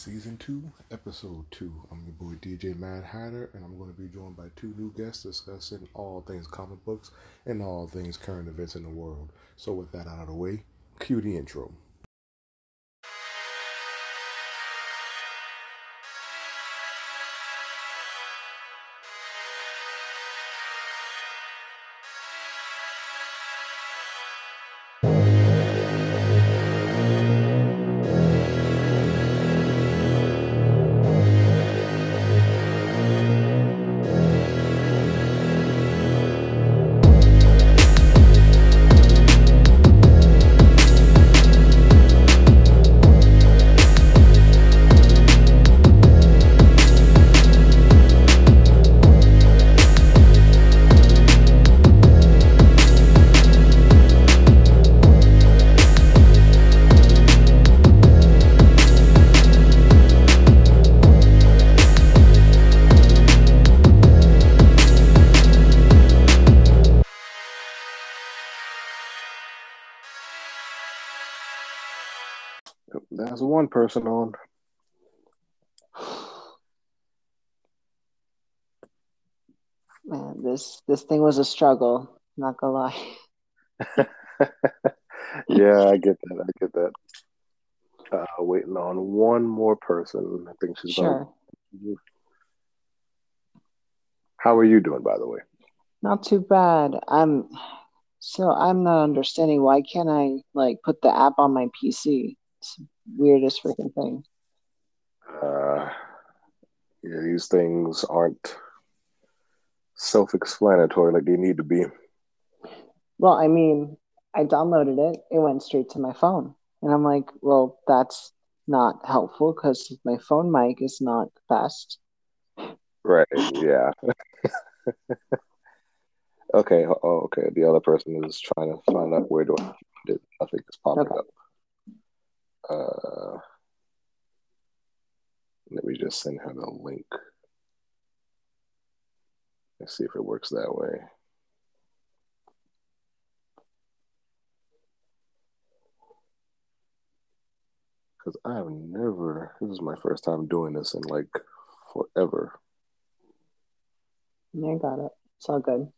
Season 2, Episode 2. I'm your boy DJ Mad Hatter, and I'm going to be joined by two new guests discussing all things comic books and all things current events in the world. So, with that out of the way, cue the intro. Person on. Man, this this thing was a struggle. Not gonna lie. yeah, I get that. I get that. Uh, waiting on one more person. I think she's Sure. gonna. How are you doing, by the way? Not too bad. I'm so I'm not understanding why can't I like put the app on my PC? It's weirdest freaking thing. Uh, yeah, these things aren't self-explanatory like they need to be. Well, I mean, I downloaded it. It went straight to my phone. And I'm like, well, that's not helpful because my phone mic is not the best. Right? Yeah. okay. Oh, okay. The other person is trying to find out where do I find it. Nothing is popping Okay. up. Uh, let me just send her the link. Let's see if it works that way. Because I've never, this is my first time doing this in like forever. I got it. It's all good.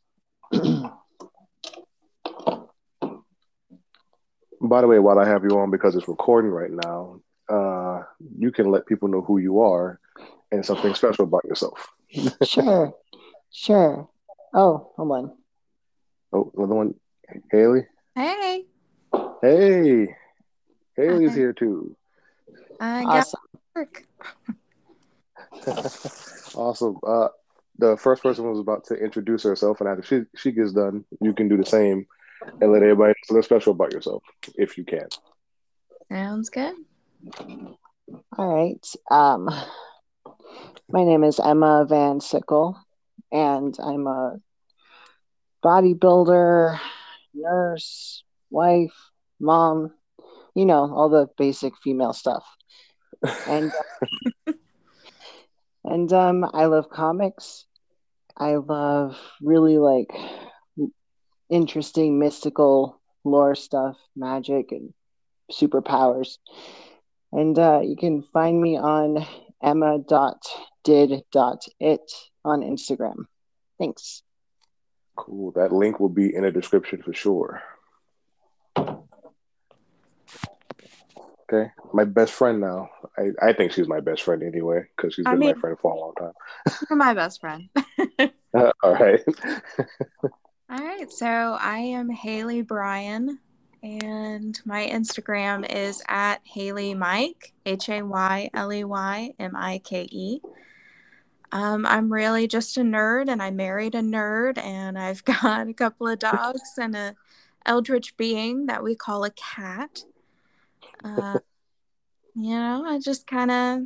By the way, while I have you on, because it's recording right now, uh, you can let people know who you are and something special about yourself. Sure. Sure. Oh, hold on. Oh, another one, Hayley. Hey, Hey, Hayley's Hi. here too. I got Awesome. work. awesome. Uh, the first person was about to introduce herself, and after she she gets done, you can do the same and let everybody know something special about yourself if you can. Sounds good. All right. Um, my name is Emma Van Sickle, and I'm a bodybuilder, nurse, wife, mom, you know, all the basic female stuff. And and um, I love comics. I love really like interesting mystical lore stuff, magic and superpowers. And uh, you can find me on emma.did.it on Instagram. Thanks. Cool. That link will be in the description for sure. Okay. My best friend now. I, I think she's my best friend anyway, because she's I been mean- my friend for a long time. You're my best friend. All right. Right, so I am Hayley Bryan, and my Instagram is at Hayley Mike, H A Y L E Y M I K E. Um, I'm really just a nerd, and I married a nerd, and I've got a couple of dogs and a eldritch being that we call a cat. Uh, you know, I just kind of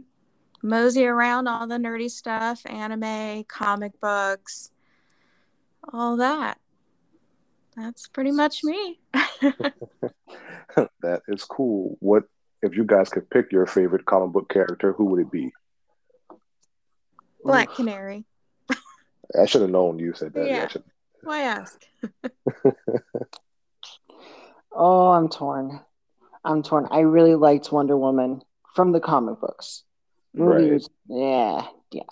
mosey around all the nerdy stuff, anime, comic books, all that. That's pretty much me. that is cool. What if you guys could pick your favorite comic book character? Who would it be? Black Canary. I should have known you said that. Yeah. Why ask? Oh, I'm torn. I'm torn. I really liked Wonder Woman from the comic books. movies. Right. Yeah, yeah.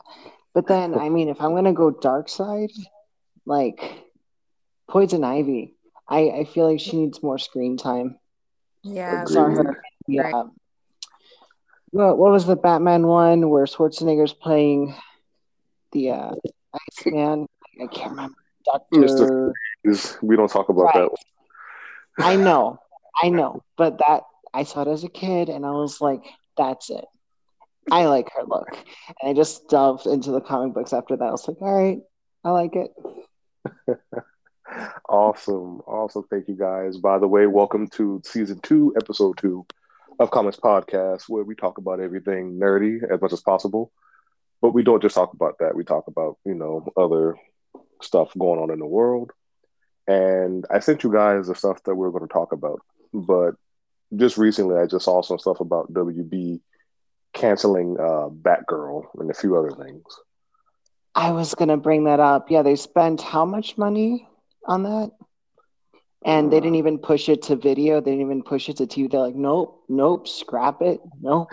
But then, I mean, if I'm gonna go dark side, like Poison Ivy, I I feel like she needs more screen time. Yeah, her. Yeah. Right. What what was the Batman one where Schwarzenegger's playing the uh, Iceman? I can't remember. Doctor. We don't talk about right. that. I know, I know, but that I saw it as a kid, and I was like, "That's it." I like her look, and I just delved into the comic books after that. I was like, "All right, I like it." awesome, awesome. Thank you guys. By the way, welcome to season two, episode two of Comics Podcast, where we talk about everything nerdy as much as possible. But we don't just talk about that. We talk about you know other stuff going on in the world. And I sent you guys the stuff that we are going to talk about. But just recently, I just saw some stuff about WB canceling uh, Batgirl and a few other things. I was going to bring that up. Yeah, they spent how much money on that? And they didn't even push it to video. They didn't even push it to TV. They're like, nope, nope, scrap it. Nope.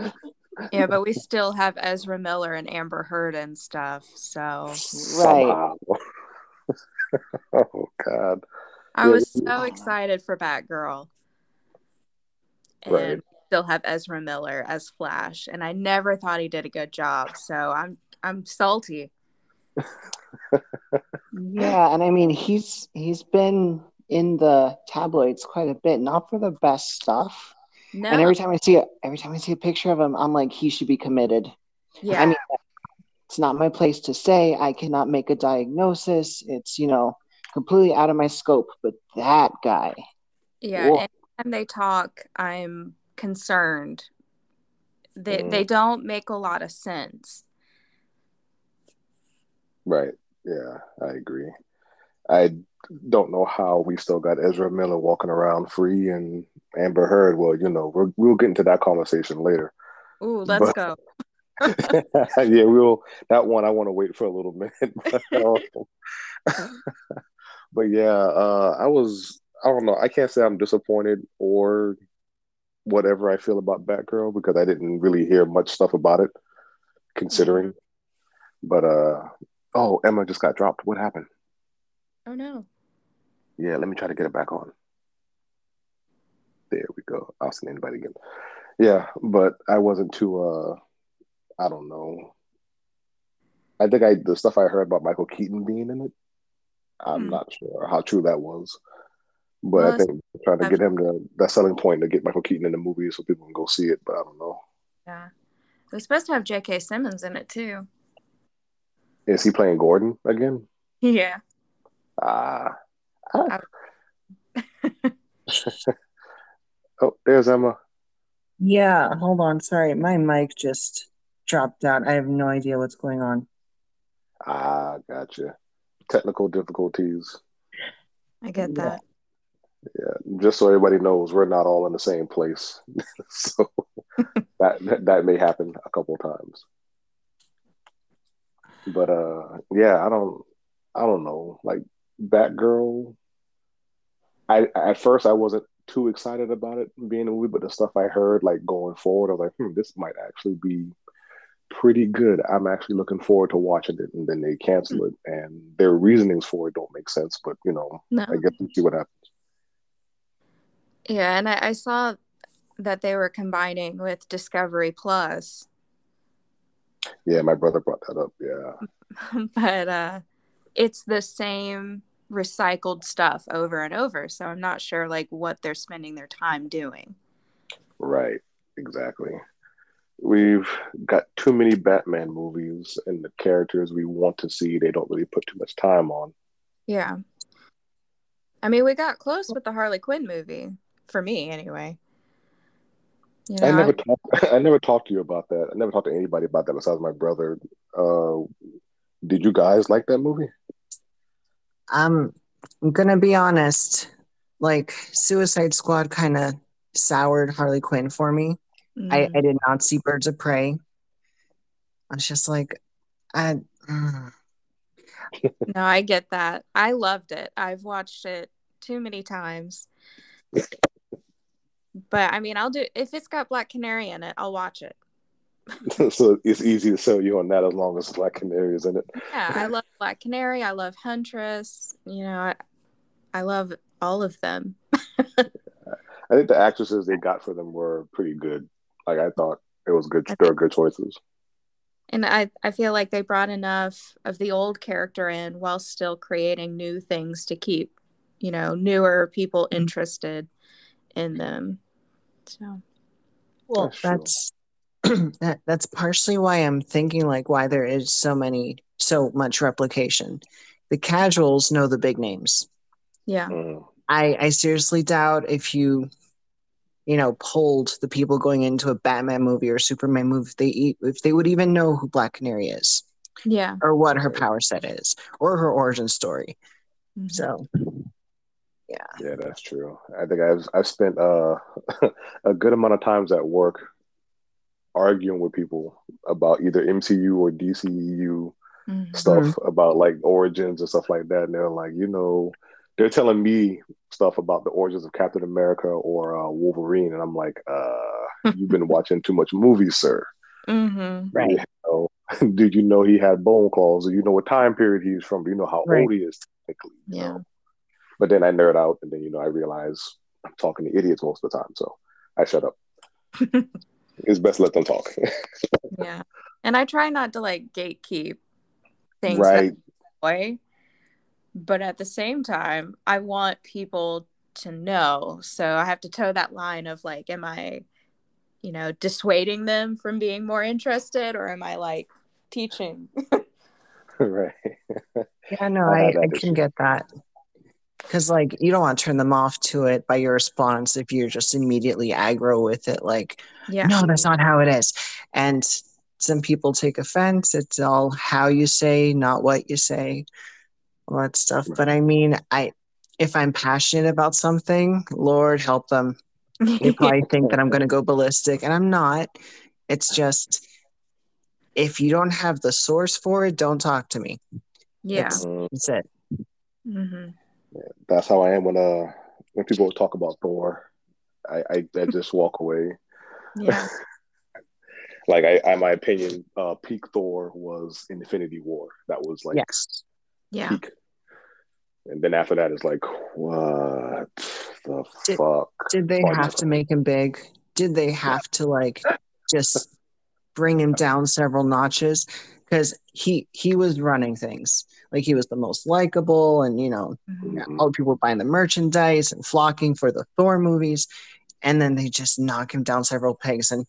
Yeah, but we still have Ezra Miller and Amber Heard and stuff. So right. oh God. I was so excited for Batgirl. And right. still have Ezra Miller as Flash. And I never thought he did a good job. So I'm I'm salty. Yeah, and I mean he's he's been in the tabloids quite a bit, not for the best stuff. No. And every time I see a every time I see a picture of him, I'm like, he should be committed. Yeah. I mean, it's not my place to say. I cannot make a diagnosis. It's, you know, completely out of my scope. But that guy. Yeah. Whoa. Anytime they talk, I'm concerned. They mm. they don't make a lot of sense. Right. Yeah, I agree. I don't know how we still got Ezra Miller walking around free and Amber Heard. Well, you know, we will get into that conversation later. Ooh, let's but, go. yeah, we'll that one. I want to wait for a little minute. But, um, but yeah, uh, I was. I don't know. I can't say I'm disappointed or whatever I feel about Batgirl because I didn't really hear much stuff about it, considering. Mm-hmm. But uh, oh, Emma just got dropped. What happened? Oh no. Yeah, let me try to get it back on. There we go. I'll send anybody again. Yeah, but I wasn't too uh I don't know. I think I the stuff I heard about Michael Keaton being in it. I'm hmm. not sure how true that was, but well, I think trying to get him to that selling point to get Michael Keaton in the movie so people can go see it. But I don't know. Yeah, we're supposed to have J.K. Simmons in it too. Is he playing Gordon again? Yeah. Ah. Uh, oh, there's Emma. Yeah, hold on. Sorry, my mic just dropped out. I have no idea what's going on. Ah, gotcha. Technical difficulties. I get that. Yeah, just so everybody knows, we're not all in the same place, so that that may happen a couple times. But uh, yeah, I don't, I don't know. Like Batgirl, I at first I wasn't too excited about it being a movie, but the stuff I heard like going forward, I was like, hmm, this might actually be pretty good. I'm actually looking forward to watching it, and then they cancel mm-hmm. it, and their reasonings for it don't make sense. But you know, no. I guess we'll see what happens. Yeah, and I, I saw that they were combining with Discovery Plus. Yeah, my brother brought that up. Yeah, but uh, it's the same recycled stuff over and over. So I'm not sure like what they're spending their time doing. Right. Exactly we've got too many Batman movies and the characters we want to see, they don't really put too much time on. Yeah. I mean, we got close with the Harley Quinn movie, for me anyway. You know, I never I, talked. I never talked to you about that. I never talked to anybody about that besides my brother. Uh, did you guys like that movie? Um, I'm gonna be honest. Like Suicide Squad kind of soured Harley Quinn for me. Mm. I, I did not see Birds of Prey. I was just like, I. Mm. no, I get that. I loved it. I've watched it too many times. But I mean, I'll do if it's got Black Canary in it, I'll watch it. so it's easy to sell you on that as long as Black Canary is in it. Yeah, I love Black Canary. I love Huntress. You know, I, I love all of them. I think the actresses they got for them were pretty good. Like I thought it was good. They were good choices. And I, I feel like they brought enough of the old character in while still creating new things to keep, you know, newer people mm-hmm. interested in them. So, well, that's that's, that, that's partially why I'm thinking like why there is so many so much replication. The casuals know the big names. Yeah. Mm. I I seriously doubt if you you know, pulled the people going into a Batman movie or Superman movie, they eat, if they would even know who Black Canary is, yeah, or what her power set is, or her origin story. Mm-hmm. So, yeah, yeah, that's true. I think I've I've spent uh, a good amount of times at work arguing with people about either MCU or DCU mm-hmm. stuff about like origins and stuff like that, and they're like, you know, they're telling me stuff about the origins of Captain America or uh, Wolverine, and I'm like, uh, you've been watching too much movies, sir. Mm-hmm. Right. You know, did you know he had bone claws? Do you know what time period he's from? Do you know how right. old he is technically? Yeah. Know? But then I nerd out, and then you know I realize I'm talking to idiots most of the time, so I shut up. it's best let them talk. yeah, and I try not to like gatekeep things right. way but at the same time i want people to know so i have to toe that line of like am i you know dissuading them from being more interested or am i like teaching right yeah no i, I can get that because like you don't want to turn them off to it by your response if you're just immediately aggro with it like yeah no that's not how it is and some people take offense it's all how you say not what you say all that stuff. But I mean, I if I'm passionate about something, Lord help them. They probably think that I'm going to go ballistic, and I'm not. It's just if you don't have the source for it, don't talk to me. Yeah, that's, that's it. Mm-hmm. Yeah, that's how I am when uh when people talk about Thor. I I, I just walk away. Yeah. like I, I, my opinion, uh, peak Thor was Infinity War. That was like yes, yeah. peak and then after that, it's like, what the did, fuck? Did they have to make him big? Did they have to like just bring him down several notches? Because he he was running things like he was the most likable, and you know, mm-hmm. all the people buying the merchandise and flocking for the Thor movies, and then they just knock him down several pegs. And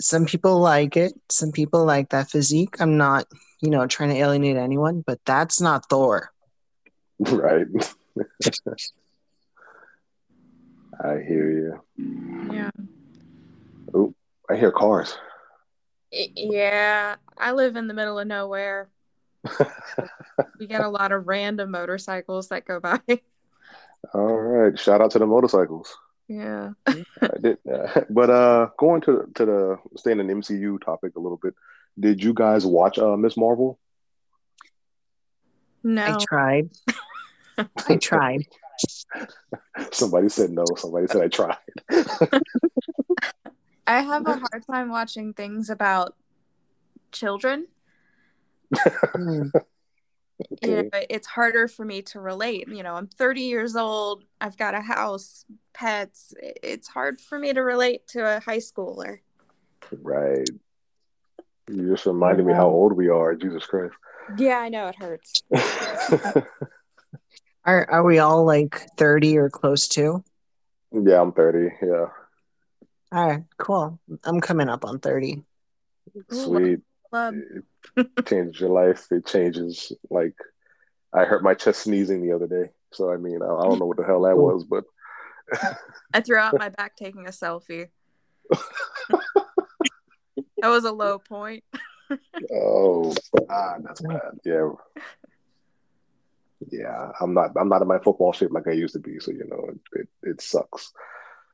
some people like it, some people like that physique. I'm not, you know, trying to alienate anyone, but that's not Thor. Right. I hear you. Yeah. Oh, I hear cars. Yeah, I live in the middle of nowhere. we get a lot of random motorcycles that go by. All right, shout out to the motorcycles. Yeah. did, uh, but uh, going to to the staying in the MCU topic a little bit. Did you guys watch uh, Miss Marvel? No. I tried. I tried. Somebody said no. Somebody said I tried. I have a hard time watching things about children. Okay. You know, it's harder for me to relate. You know, I'm 30 years old. I've got a house, pets. It's hard for me to relate to a high schooler. Right. You just reminded me how old we are. Jesus Christ. Yeah, I know it hurts. are are we all like 30 or close to? Yeah, I'm 30. Yeah. All right, cool. I'm coming up on 30. Sweet. it changes your life. It changes like I hurt my chest sneezing the other day. So I mean, I, I don't know what the hell that was, but I threw out my back taking a selfie. that was a low point oh, God, that's bad. Yeah, yeah. I'm not. I'm not in my football shape like I used to be. So you know, it it, it sucks.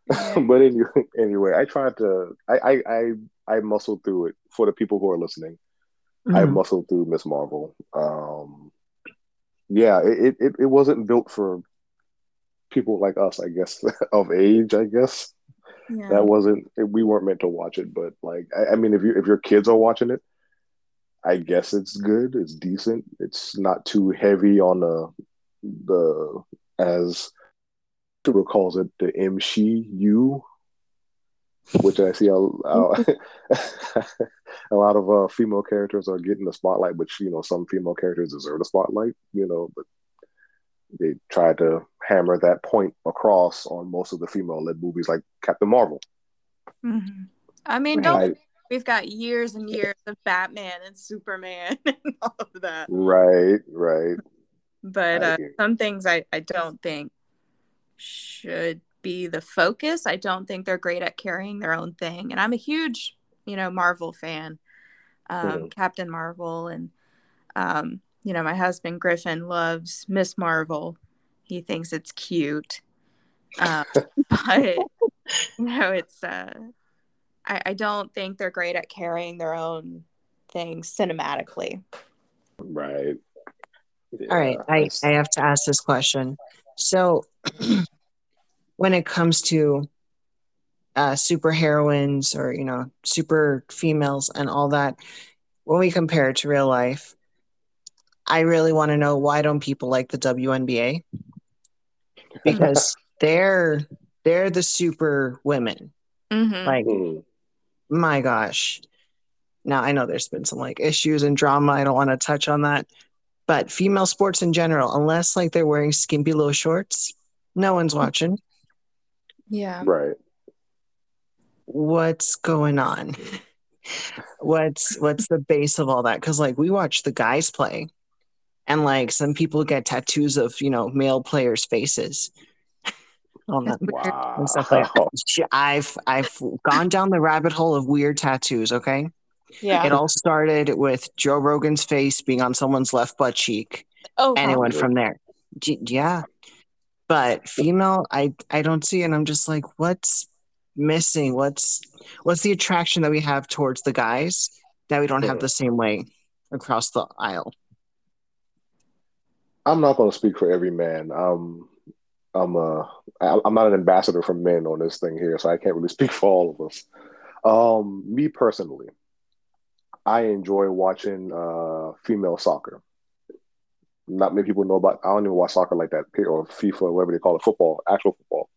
but anyway, anyway, I tried to. I I I, I muscled through it for the people who are listening. Mm-hmm. I muscled through Miss Marvel. Um, yeah, it, it it wasn't built for people like us, I guess, of age, I guess. yeah. that wasn't we weren't meant to watch it. But like, I, I mean, if you if your kids are watching it, I guess it's good. It's decent. It's not too heavy on the the as Tuber calls it the MCU, which I see a, a, a lot of uh, female characters are getting the spotlight, which you know some female characters deserve the spotlight, you know, but they tried to hammer that point across on most of the female-led movies like Captain Marvel. Mm-hmm. I mean, don't we've got years and years of Batman and Superman and all of that. Right, right. But uh, some things I, I don't think should be the focus. I don't think they're great at carrying their own thing. And I'm a huge, you know, Marvel fan, um, mm. Captain Marvel. And, um, you know, my husband Griffin loves Miss Marvel. He thinks it's cute. Um, but, you know, it's, uh, I, I don't think they're great at carrying their own things cinematically. Right. Yeah, All right. I, I have to ask this question. So, when it comes to uh, super heroines or, you know, super females and all that, when we compare it to real life, I really want to know why don't people like the WNBA? Because they're they're the super women. Mm-hmm. Like my gosh. Now I know there's been some like issues and drama. I don't want to touch on that. But female sports in general, unless like they're wearing skimpy little shorts, no one's watching. Yeah. Right. What's going on? what's what's the base of all that? Because like we watch the guys play, and like some people get tattoos of you know male players' faces on them wow. and stuff like that. I've I've gone down the rabbit hole of weird tattoos. Okay, yeah. It all started with Joe Rogan's face being on someone's left butt cheek. Oh, and it went from there. Yeah, but female, I I don't see, and I'm just like, what's missing? What's what's the attraction that we have towards the guys that we don't have the same way across the aisle? I'm not going to speak for every man. Um, I'm uh I'm not an ambassador for men on this thing here, so I can't really speak for all of us. Um, me personally, I enjoy watching uh female soccer. Not many people know about. I don't even watch soccer like that, or FIFA, whatever they call it, football, actual football.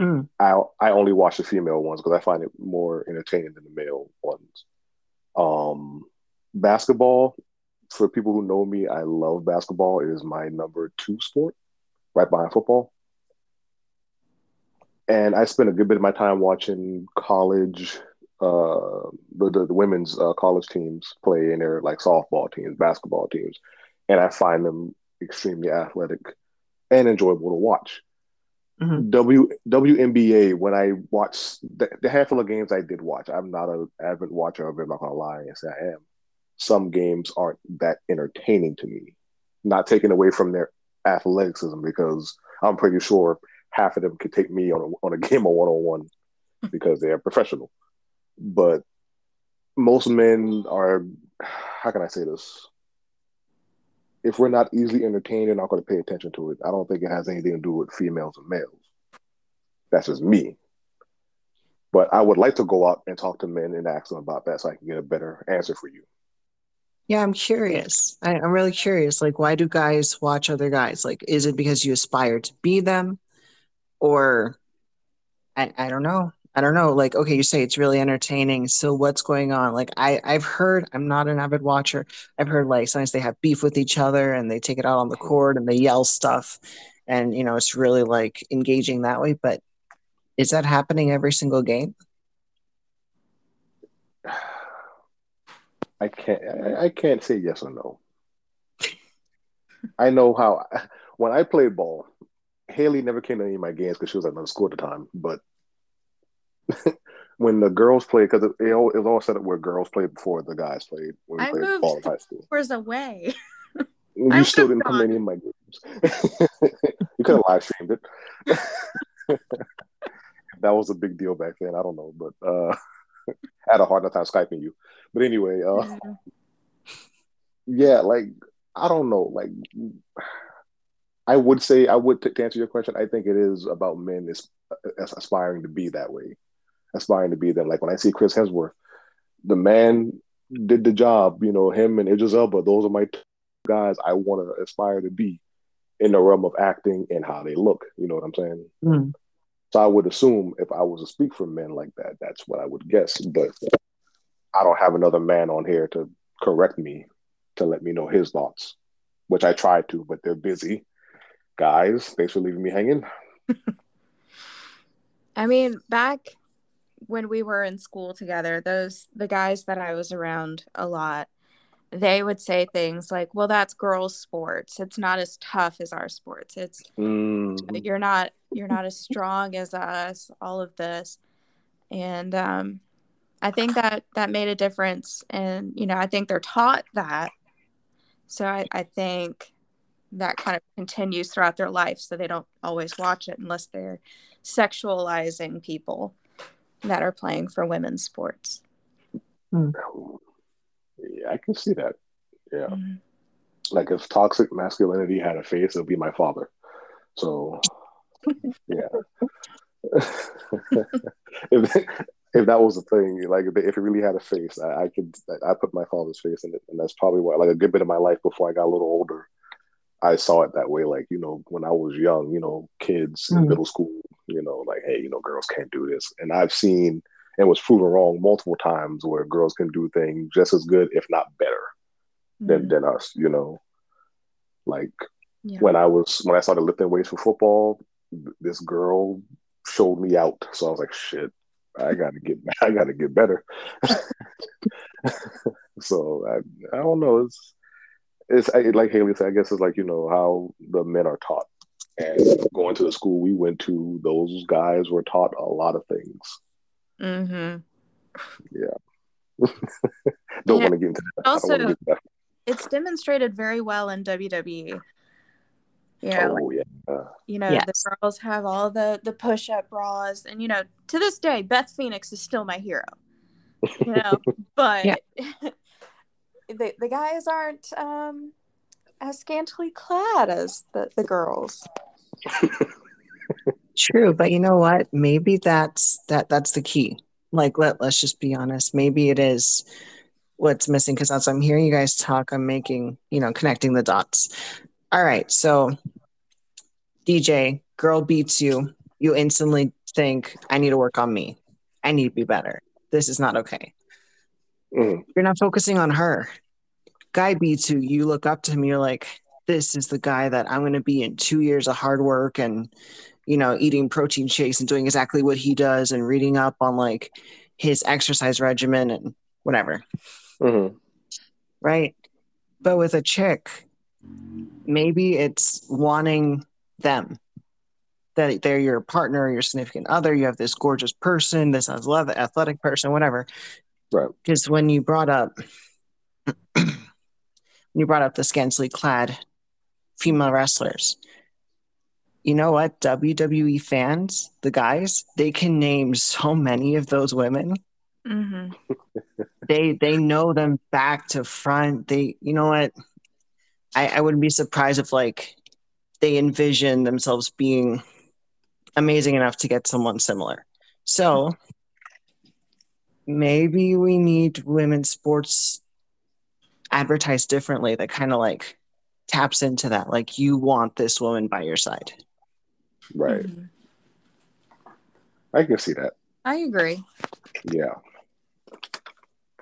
Mm. I I only watch the female ones because I find it more entertaining than the male ones. Um, basketball. For people who know me, I love basketball. It is my number two sport, right behind football and I spend a good bit of my time watching college, uh, the, the, the women's uh, college teams play in their like softball teams, basketball teams, and I find them extremely athletic and enjoyable to watch. Mm-hmm. W WNBA when I watch the, the, handful of games I did watch, I'm not an avid watcher of it. I'm not gonna lie and say I am. Some games aren't that entertaining to me. Not taken away from their athleticism because I'm pretty sure half of them could take me on a, on a game of one on one because they're professional. But most men are, how can I say this? If we're not easily entertained, they're not going to pay attention to it. I don't think it has anything to do with females and males. That's just me. But I would like to go out and talk to men and ask them about that so I can get a better answer for you. Yeah, I'm curious. I, am really curious. Like, why do guys watch other guys? Like, is it because you aspire to be them? or I, I don't know. I don't know. Like, okay, you say it's really entertaining. So what's going on? Like, I, I've heard, I'm not an avid watcher. I've heard like sometimes they have beef with each other and they take it out on the court and they yell stuff. And, you know, it's really like engaging that way. But is that happening every single game? I can't, I, can't say yes or no. I know how, when I played ball, Hayley never came to any of my games because she was at another school at the time. But when the girls played, because it, it, it, was all set up where girls played before the guys played when we I played ball in high school. Hours away. you still didn't come any of my games. you could have live streamed it. that was a big deal back then. I don't know, but uh, I had a hard enough time skyping you. But anyway, uh, yeah. yeah, like I don't know, like I would say I would to answer your question. I think it is about men is, is aspiring to be that way. Aspiring to be them. Like when I see Chris Hemsworth, the man did the job. You know, him and Idris Elba. Those are my guys I want to aspire to be in the realm of acting and how they look. You know what I'm saying? Mm. So I would assume if I was to speak for men like that, that's what I would guess. But I don't have another man on here to correct me to let me know his thoughts, which I tried to, but they're busy. Guys, thanks for leaving me hanging. I mean, back when we were in school together, those the guys that I was around a lot, they would say things like, "Well, that's girls' sports. It's not as tough as our sports. It's mm-hmm. you're not you're not as strong as us. All of this." And um I think that that made a difference and you know, I think they're taught that. So I, I think that kind of continues throughout their life so they don't always watch it unless they're sexualizing people that are playing for women's sports. Mm. Yeah, I can see that. Yeah. Mm-hmm. Like if toxic masculinity had a face, it would be my father. So, yeah. if, if that was a thing, like if it really had a face, I, I could I put my father's face in it, and that's probably why. Like a good bit of my life before I got a little older, I saw it that way. Like you know, when I was young, you know, kids mm. in middle school, you know, like hey, you know, girls can't do this, and I've seen and was proven wrong multiple times where girls can do things just as good, if not better, mm. than than us. You know, like yeah. when I was when I started lifting weights for football, this girl showed me out, so I was like, shit. I gotta get I gotta get better. so I I don't know. It's it's like Hayley said. I guess it's like you know how the men are taught, and going to the school we went to, those guys were taught a lot of things. Mm-hmm. Yeah. don't want to get into that. Also, that. it's demonstrated very well in WWE. Yeah. Oh, like, yeah. You know, yes. the girls have all the the push up bras, and you know, to this day, Beth Phoenix is still my hero. You know, but the the guys aren't um as scantily clad as the the girls. True, but you know what? Maybe that's that that's the key. Like let let's just be honest. Maybe it is what's missing because as I'm hearing you guys talk, I'm making, you know, connecting the dots. All right, so DJ, girl beats you, you instantly think, I need to work on me. I need to be better. This is not okay. Mm. You're not focusing on her. Guy beats you, you look up to him, you're like, this is the guy that I'm going to be in two years of hard work and, you know, eating protein shakes and doing exactly what he does and reading up on like his exercise regimen and whatever. Mm-hmm. Right. But with a chick, maybe it's wanting them that they're your partner, your significant other. You have this gorgeous person, this athletic person, whatever. Right. Because when you brought up, you brought up the scantily clad female wrestlers. You know what? WWE fans, the guys, they can name so many of those women. Mm-hmm. they they know them back to front. They, you know what? I, I wouldn't be surprised if like they envision themselves being amazing enough to get someone similar. So maybe we need women's sports advertised differently that kind of like taps into that. Like you want this woman by your side. Right. Mm-hmm. I can see that. I agree. Yeah.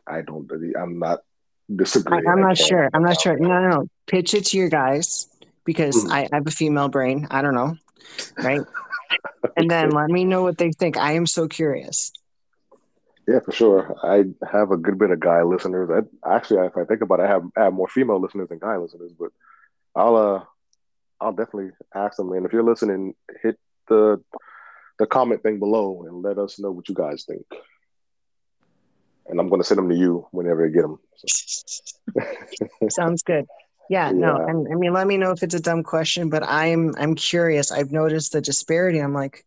I don't believe I'm not disagreeing. I, am not sure. I'm not sure. No, no, no. Pitch it to your guys because mm. I, I have a female brain. I don't know. Right. and then let me know what they think. I am so curious. Yeah, for sure. I have a good bit of guy listeners. I, actually, if I think about it, I have I have more female listeners than guy listeners. But I'll uh, I'll definitely ask them. And if you're listening, hit the the comment thing below and let us know what you guys think. And I'm going to send them to you whenever I get them. So. Sounds good. Yeah, yeah, no, and I mean, let me know if it's a dumb question, but I'm I'm curious. I've noticed the disparity. I'm like,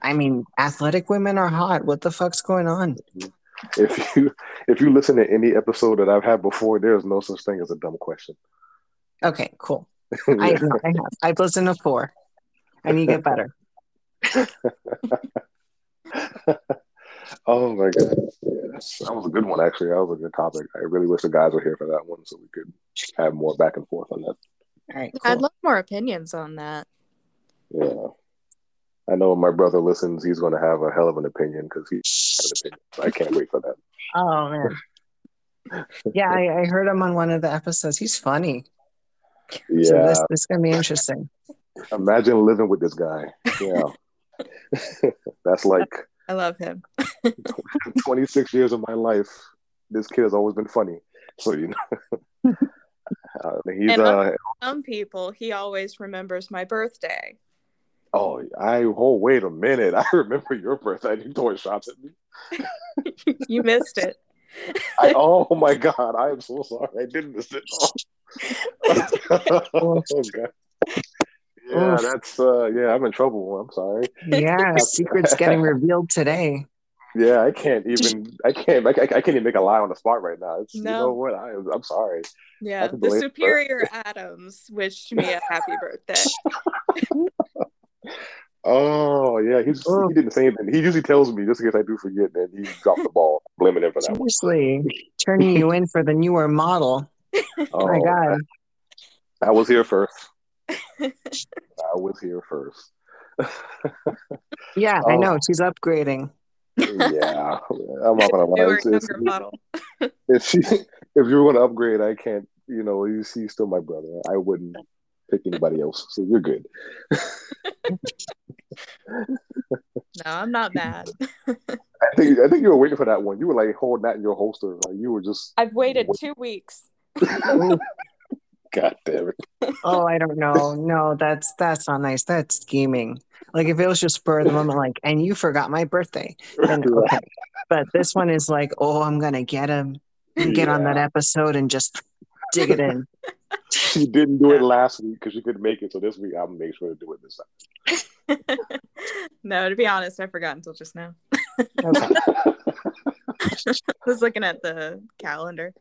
I mean, athletic women are hot. What the fuck's going on? If you if you listen to any episode that I've had before, there is no such thing as a dumb question. Okay, cool. yeah. I, I have. I've listened to four. I need to get better. oh my god, yeah, that was a good one. Actually, that was a good topic. I really wish the guys were here for that one, so we could have more back and forth on that. All right, cool. I'd love more opinions on that. Yeah, I know my brother listens. He's going to have a hell of an opinion because he's an opinion. So I can't wait for that. Oh man. yeah, I, I, heard him on one of the episodes. He's funny. Yeah, so this, this is gonna be interesting. Imagine living with this guy. Yeah, that's like I love him. 26 years of my life, this kid has always been funny. So you know, uh, he's and uh, some people he always remembers my birthday. Oh, I oh wait a minute! I remember your birthday. You throwing shots at me. you missed it. I, oh my god! I am so sorry. I didn't miss it. Oh, oh god. Yeah, Oof. that's uh yeah, I'm in trouble. I'm sorry. Yeah, secrets getting revealed today. Yeah, I can't even. I can't. I, I can't even make a lie on the spot right now. It's, no. You know what? I, I'm sorry. Yeah, the superior Adams wished me a happy birthday. Oh yeah, he's oh. he didn't say anything. He usually tells me just in case I do forget, that he dropped the ball, blaming him for that. Seriously, turning you in for the newer model. Oh my god! I, I was here first. I was here first. yeah, I oh. know. Oh. She's upgrading. Yeah, I'm not gonna lie. It's, it's, model. if she, if you were gonna upgrade, I can't. You know, he's, he's still my brother. I wouldn't pick anybody else. So you're good. no, I'm not mad. I think I think you were waiting for that one. You were like holding that in your holster. Like you were just. I've waited waiting. two weeks. God damn it. Oh, I don't know. No, that's that's not nice. That's scheming. Like if it was just spur of the moment, like, and you forgot my birthday, then okay. But this one is like, oh, I'm gonna get him, and get yeah. on that episode and just dig it in. She didn't do it last week because she couldn't make it, so this week I'll make sure to do it this time. no, to be honest, I forgot until just now. I was looking at the calendar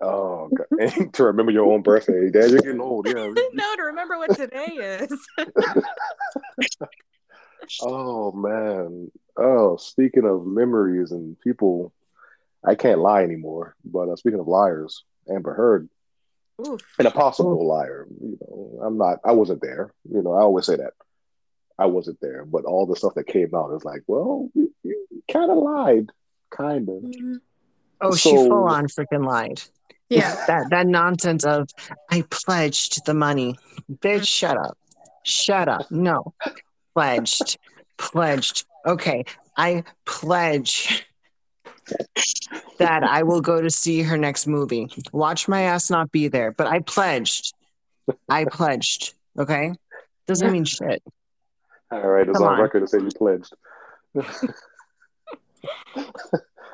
oh, God. to remember your own birthday, Dad, you're getting old. Yeah. no, to remember what today is. oh man. Oh, speaking of memories and people, I can't lie anymore. But uh, speaking of liars, Amber Heard, Oof. and a possible Oof. liar. You know, I'm not. I wasn't there. You know, I always say that. I wasn't there, but all the stuff that came out is like, well, you, you kind of lied, kind of. Mm-hmm. Oh, so, she full on freaking lied. Yeah. That that nonsense of I pledged the money. Bitch, shut up. Shut up. No. Pledged. Pledged. Okay. I pledge that I will go to see her next movie. Watch my ass not be there, but I pledged. I pledged. Okay. Doesn't mean shit. All right. It's on, on record to say you pledged.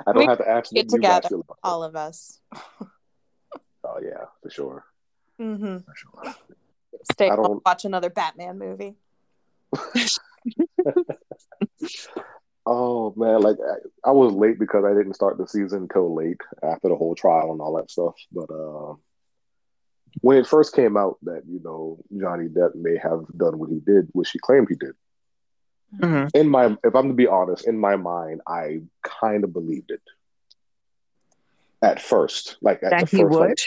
I don't we have to ask get together, all of us. oh yeah, for sure. Mm-hmm. For sure. Stay I don't... watch another Batman movie. oh man, like I, I, was late because I didn't start the season until late after the whole trial and all that stuff. But uh, when it first came out that you know Johnny Depp may have done what he did, what she claimed he did, Mm-hmm. In my, if I'm to be honest, in my mind, I kind of believed it at first, like at that he first, would. Like,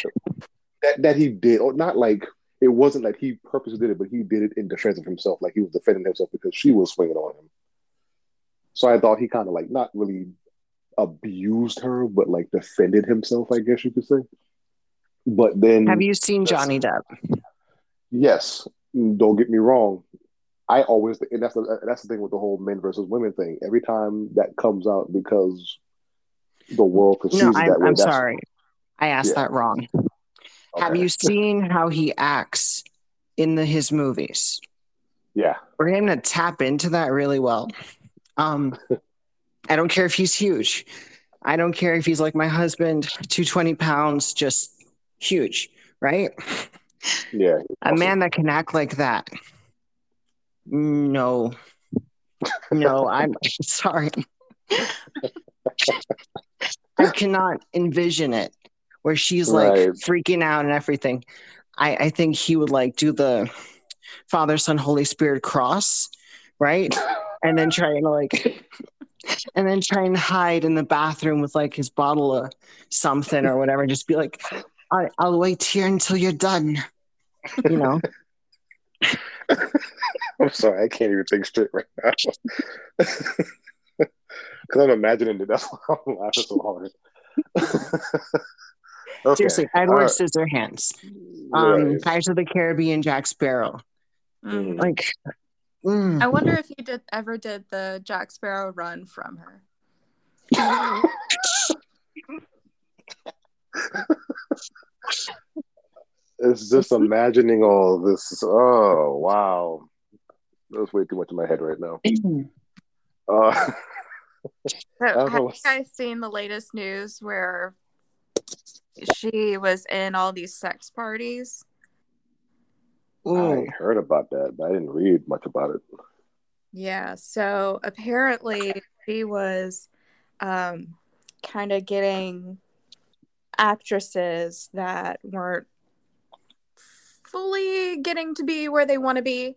that that he did, or not like it wasn't like he purposely did it, but he did it in defense of himself, like he was defending himself because she was swinging on him. So I thought he kind of like not really abused her, but like defended himself, I guess you could say. But then, have you seen Johnny Depp? Yes. Don't get me wrong. I always, and that's the that's the thing with the whole men versus women thing. Every time that comes out, because the world perceives no, I'm, that way. I'm sorry, I asked yeah. that wrong. Okay. Have you seen how he acts in the his movies? Yeah, we're him to tap into that really well. Um, I don't care if he's huge. I don't care if he's like my husband, two twenty pounds, just huge, right? Yeah, a awesome. man that can act like that no. No, I'm sorry. I cannot envision it where she's like right. freaking out and everything. I, I think he would like do the Father, Son, Holy Spirit cross, right? and then try to like and then try and hide in the bathroom with like his bottle of something or whatever. Just be like, I, I'll wait here until you're done. You know. I'm sorry, I can't even think straight right now. Because I'm imagining it. That's why I'm laughing so hard. okay. Seriously, Edward right. Scissorhands, um, right. Pirates of the Caribbean, Jack Sparrow. Mm. Like, mm. I wonder if you did ever did the Jack Sparrow run from her. it's just imagining all this. Oh wow, that's way too much in my head right now. uh, so, have you guys seen the latest news where she was in all these sex parties? I heard about that, but I didn't read much about it. Yeah, so apparently she was um, kind of getting actresses that weren't fully getting to be where they want to be.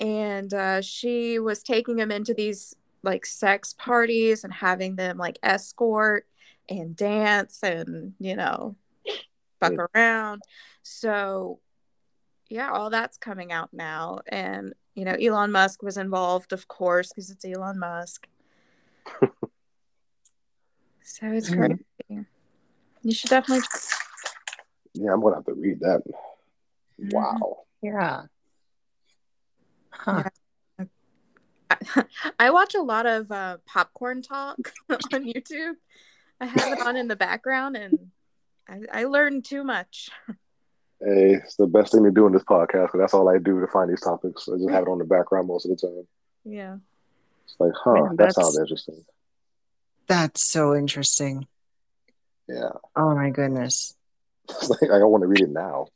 And uh, she was taking them into these like sex parties and having them like escort and dance and, you know, fuck around. So, yeah, all that's coming out now. And, you know, Elon Musk was involved, of course, because it's Elon Musk. so it's mm-hmm. crazy. You should definitely. Yeah, I'm gonna have to read that. Mm-hmm. Wow. Yeah. Huh. Yeah. I, I watch a lot of uh, popcorn talk on YouTube. I have it on in the background, and I, I learn too much. Hey, it's the best thing to do in this podcast because that's all I do to find these topics. I just have it on the background most of the time. Yeah. It's like, huh, Man, that sounds interesting. That's so interesting. Yeah. Oh my goodness. It's like I want to read it now.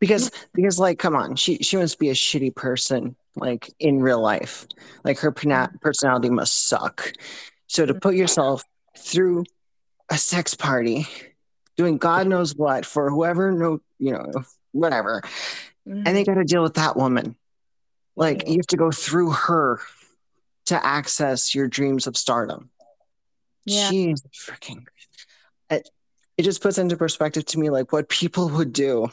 Because because like come on, she she must be a shitty person like in real life. Like her personality must suck. So to put yourself through a sex party doing God knows what for whoever no you know whatever. Mm-hmm. And they got to deal with that woman. Like you have to go through her to access your dreams of stardom. Yeah. Jeez, freaking it, it just puts into perspective to me like what people would do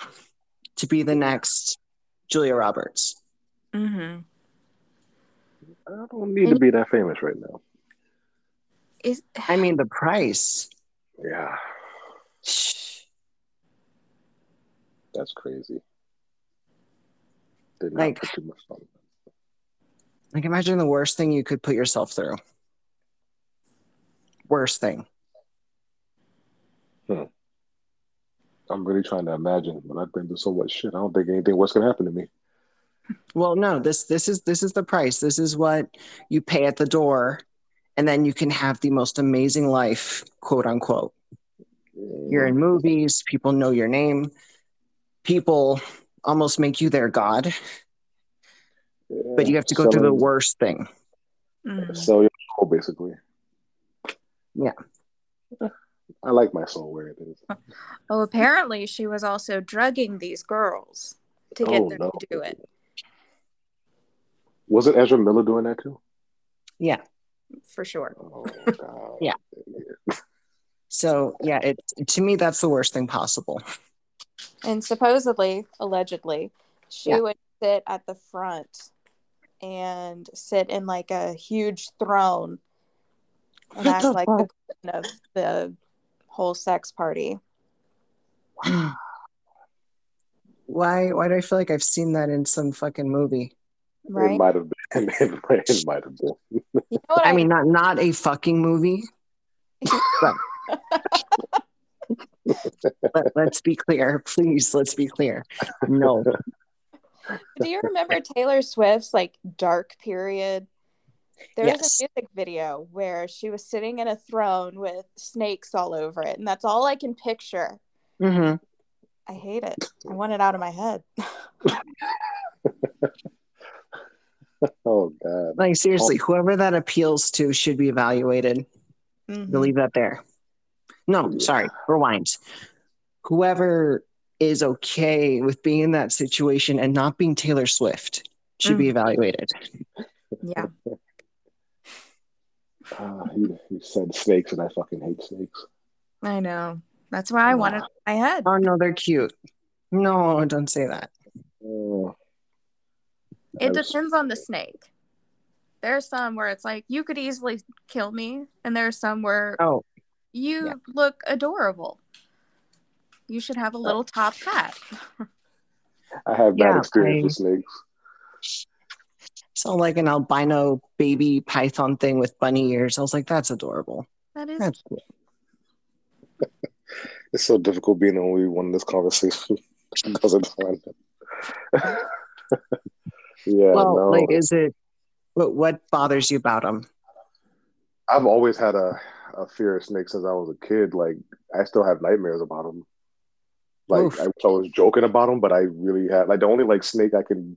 to be the next Julia Roberts. Mm-hmm. I don't need to be that famous right now. Is I mean the price. Yeah. That's crazy. Did like, like imagine the worst thing you could put yourself through. Worst thing. Hmm. I'm really trying to imagine, but I've been through so much shit. I don't think anything what's gonna happen to me. Well, no, this this is this is the price. This is what you pay at the door, and then you can have the most amazing life, quote unquote. You're in movies, people know your name, people almost make you their god. Yeah, but you have to go through the worst thing. Mm. Sell your soul, basically. Yeah. I like my soul where it is. Oh, apparently she was also drugging these girls to get oh, them no. to do it. Was it Ezra Miller doing that too? Yeah. For sure. Oh, yeah. So yeah, it to me that's the worst thing possible. And supposedly, allegedly, she yeah. would sit at the front and sit in like a huge throne and act like the queen of the whole sex party. Why? Why do I feel like I've seen that in some fucking movie? Right? It might have been. It might have been. You know I, I mean, not not a fucking movie. but, but let's be clear, please. Let's be clear. No. Do you remember Taylor Swift's like dark period there yes. was a music video where she was sitting in a throne with snakes all over it, and that's all I can picture. Mm-hmm. I hate it. I want it out of my head. oh god! Like seriously, oh. whoever that appeals to should be evaluated. Mm-hmm. We'll leave that there. No, yeah. sorry. Rewind. Whoever is okay with being in that situation and not being Taylor Swift should mm-hmm. be evaluated. Yeah. Uh, he, he said snakes, and I fucking hate snakes. I know. That's why I uh, wanted my head. Oh no, they're cute. No, don't say that. Uh, it depends on the snake. There's some where it's like you could easily kill me, and there's some where oh, you yeah. look adorable. You should have a little oh. top hat. I have bad yeah, experience I... with snakes. So like an albino baby python thing with bunny ears. I was like, that's adorable. That is that's cool. it's so difficult being the only one in this conversation doesn't find it. yeah. Well, no. like, is it what what bothers you about them? I've always had a, a fear of snakes since I was a kid. Like, I still have nightmares about them. Like, Oof. I was joking about them, but I really had like the only like snake I can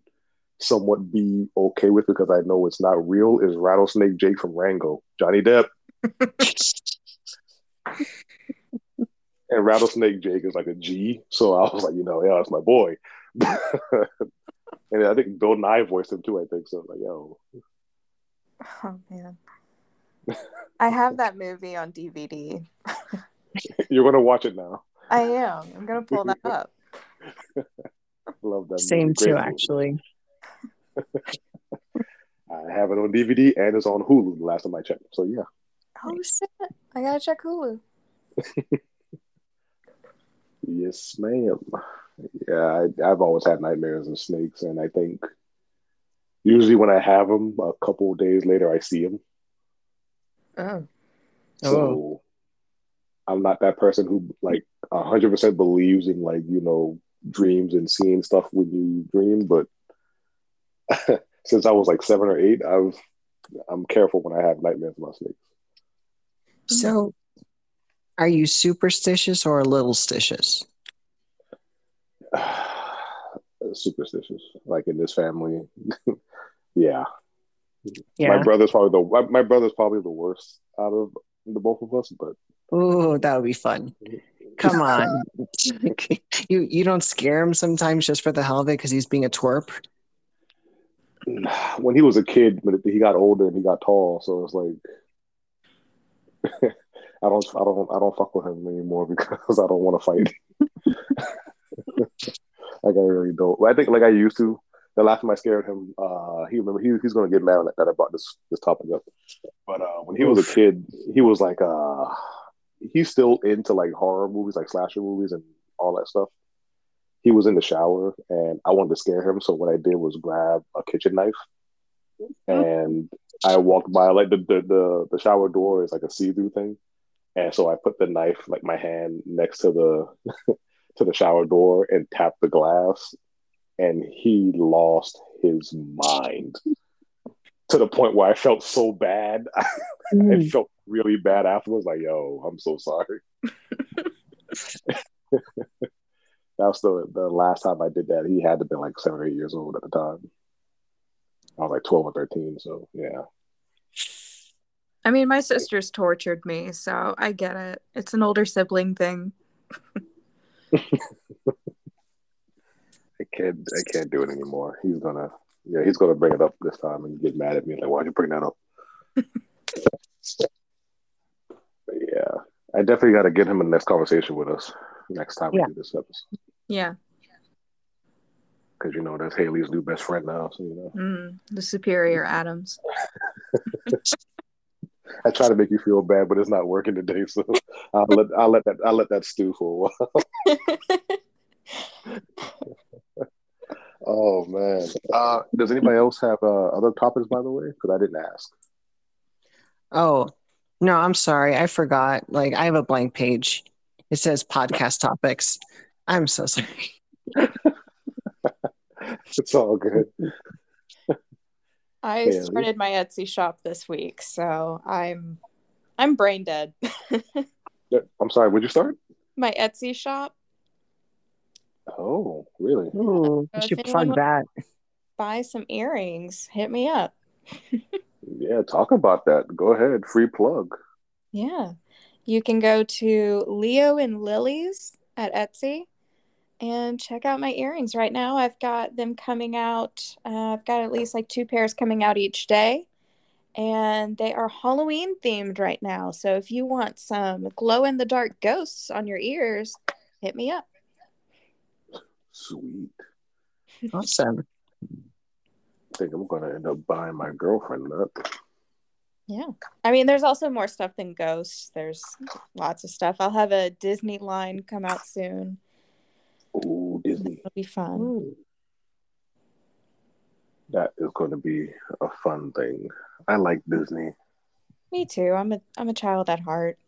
somewhat be okay with because I know it's not real is Rattlesnake Jake from Rango, Johnny Depp. and Rattlesnake Jake is like a G, so I was like, you know, yeah, that's my boy. and I think Bill Nighy voiced him too. I think so. Like, yo. Oh man, I have that movie on DVD. You're gonna watch it now. I am. I'm gonna pull that up. Love that. Same too, movie. actually. I have it on DVD and it's on Hulu. The last time I checked, so yeah. Oh shit! I gotta check Hulu. yes, ma'am. Yeah, I, have always had nightmares of snakes, and I think usually when I have them, a couple days later, I see them. Oh. So oh. I'm not that person who like hundred percent believes in like you know dreams and seeing stuff when you dream, but since I was like seven or eight, I've I'm careful when I have nightmares about snakes. So, are you superstitious or a little stitious? superstitious, like in this family. yeah. Yeah. My brother's probably the my brother's probably the worst out of the both of us, but oh, that would be fun. Come on, you you don't scare him sometimes just for the hell of it because he's being a twerp when he was a kid, but he got older and he got tall, so it's like I don't, I don't, I don't fuck with him anymore because I don't want to fight. like I really don't. I think like I used to. The last time I scared him, uh, he remember he, he's gonna get mad that I brought this this topic up. But uh, when he was a kid, he was like uh, he's still into like horror movies, like slasher movies and all that stuff he was in the shower and I wanted to scare him. So what I did was grab a kitchen knife and I walked by like the the the, the shower door is like a see-through thing. And so I put the knife, like my hand next to the to the shower door and tapped the glass and he lost his mind to the point where I felt so bad. Mm. I felt really bad afterwards, like, yo, I'm so sorry. that was the the last time I did that. He had to be like seven or eight years old at the time. I was like twelve or thirteen, so yeah. I mean, my sister's tortured me, so I get it. It's an older sibling thing. I can't I can't do it anymore. He's gonna yeah, he's gonna bring it up this time and get mad at me like, why'd you bring that up? yeah. I definitely gotta get him in the next conversation with us next time yeah. we do this episode. Yeah. Because you know that's Hayley's new best friend now, so you know mm, the superior Adams. I try to make you feel bad, but it's not working today. So I'll let I'll let that I'll let that stew for a while. oh man! Uh, does anybody else have uh, other topics, by the way? Because I didn't ask. Oh no, I'm sorry, I forgot. Like I have a blank page. It says podcast topics. I'm so sorry. it's all good. I started my Etsy shop this week, so I'm I'm brain dead. I'm sorry, would you start? My Etsy shop. Oh, really? Ooh, so you should plug that. Buy some earrings. Hit me up. yeah, talk about that. Go ahead. Free plug. Yeah. You can go to Leo and Lilies at Etsy and check out my earrings right now. I've got them coming out. Uh, I've got at least like two pairs coming out each day. and they are Halloween themed right now. So if you want some glow in the dark ghosts on your ears, hit me up. Sweet. Awesome. I think I'm gonna end up buying my girlfriend that. Yeah. I mean, there's also more stuff than ghosts. There's lots of stuff. I'll have a Disney line come out soon. Ooh, Disney. It'll be fun. Ooh. That is going to be a fun thing. I like Disney. Me too. I'm a I'm a child at heart.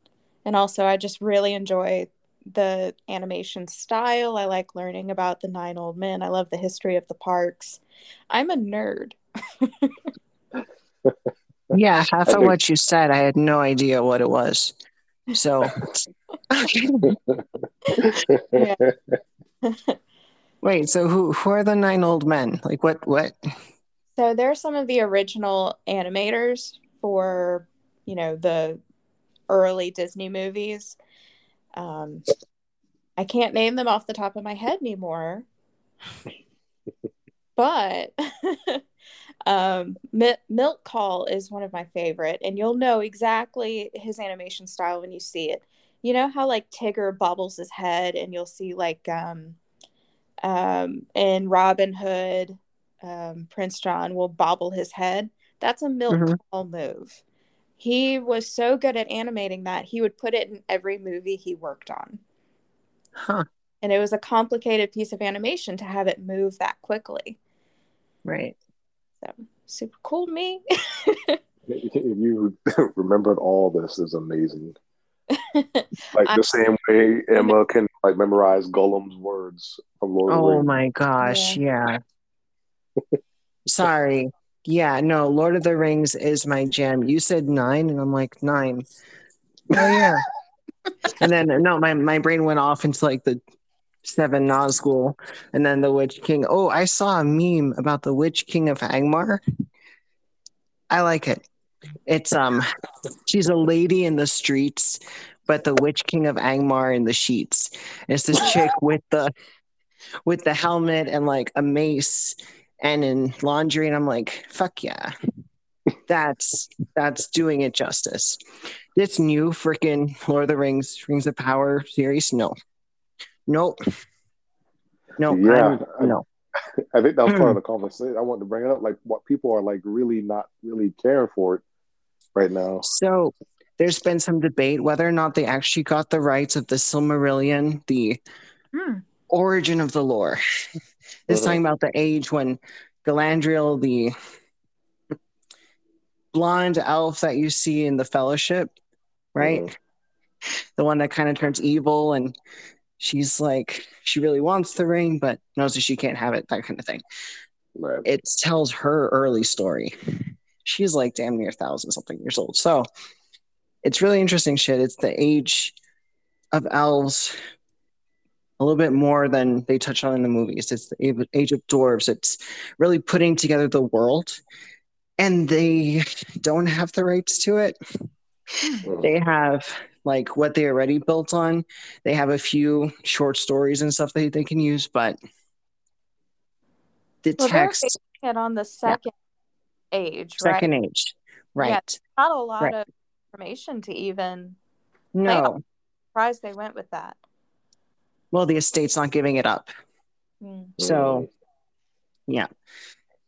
And also I just really enjoy the animation style. I like learning about the nine old men. I love the history of the parks. I'm a nerd. yeah, half of what you said, I had no idea what it was. So Wait, so who who are the nine old men? Like what what? So they're some of the original animators for, you know, the early Disney movies. Um, I can't name them off the top of my head anymore. but um, M- Milt Kahl is one of my favorite, and you'll know exactly his animation style when you see it. You know how like Tigger bobbles his head, and you'll see like um, um, in Robin Hood, um, Prince John will bobble his head. That's a Milk mm-hmm. Call move. He was so good at animating that he would put it in every movie he worked on. Huh. And it was a complicated piece of animation to have it move that quickly. Right. So super cool to me. you remembered all this is amazing. like the same way Emma can like memorize Gollum's words from Lord Oh my gosh, yeah. yeah. Sorry. Yeah, no, Lord of the Rings is my jam. You said nine, and I'm like, nine. Oh yeah. and then no, my, my brain went off into like the seven Nazgul and then the Witch King. Oh, I saw a meme about the Witch King of Angmar. I like it. It's um she's a lady in the streets, but the Witch King of Angmar in the sheets. And it's this chick with the with the helmet and like a mace and in laundry and i'm like fuck yeah that's that's doing it justice this new freaking lord of the rings rings of power series no nope no yeah I'm, no I think that was part of the conversation. I wanted to bring it up, like what people are like really not really caring for it right now. So there's been some debate whether or not they actually got the rights of the Silmarillion, the hmm. origin of the lore. It's talking about the age when Galadriel, the blonde elf that you see in the Fellowship, right? Uh-huh. The one that kind of turns evil and she's like, she really wants the ring, but knows that she can't have it, that kind of thing. Right. It tells her early story. She's like damn near thousand something years old. So it's really interesting shit. It's the age of elves a little bit more than they touch on in the movies. It's the age of dwarves. It's really putting together the world, and they don't have the rights to it. Hmm. They have like what they already built on. They have a few short stories and stuff that they can use, but the well, text it on the second yeah. age, second age, right? Yeah, not a lot right. of information to even. No, surprised they went with that well, the estate's not giving it up. Mm. So, yeah.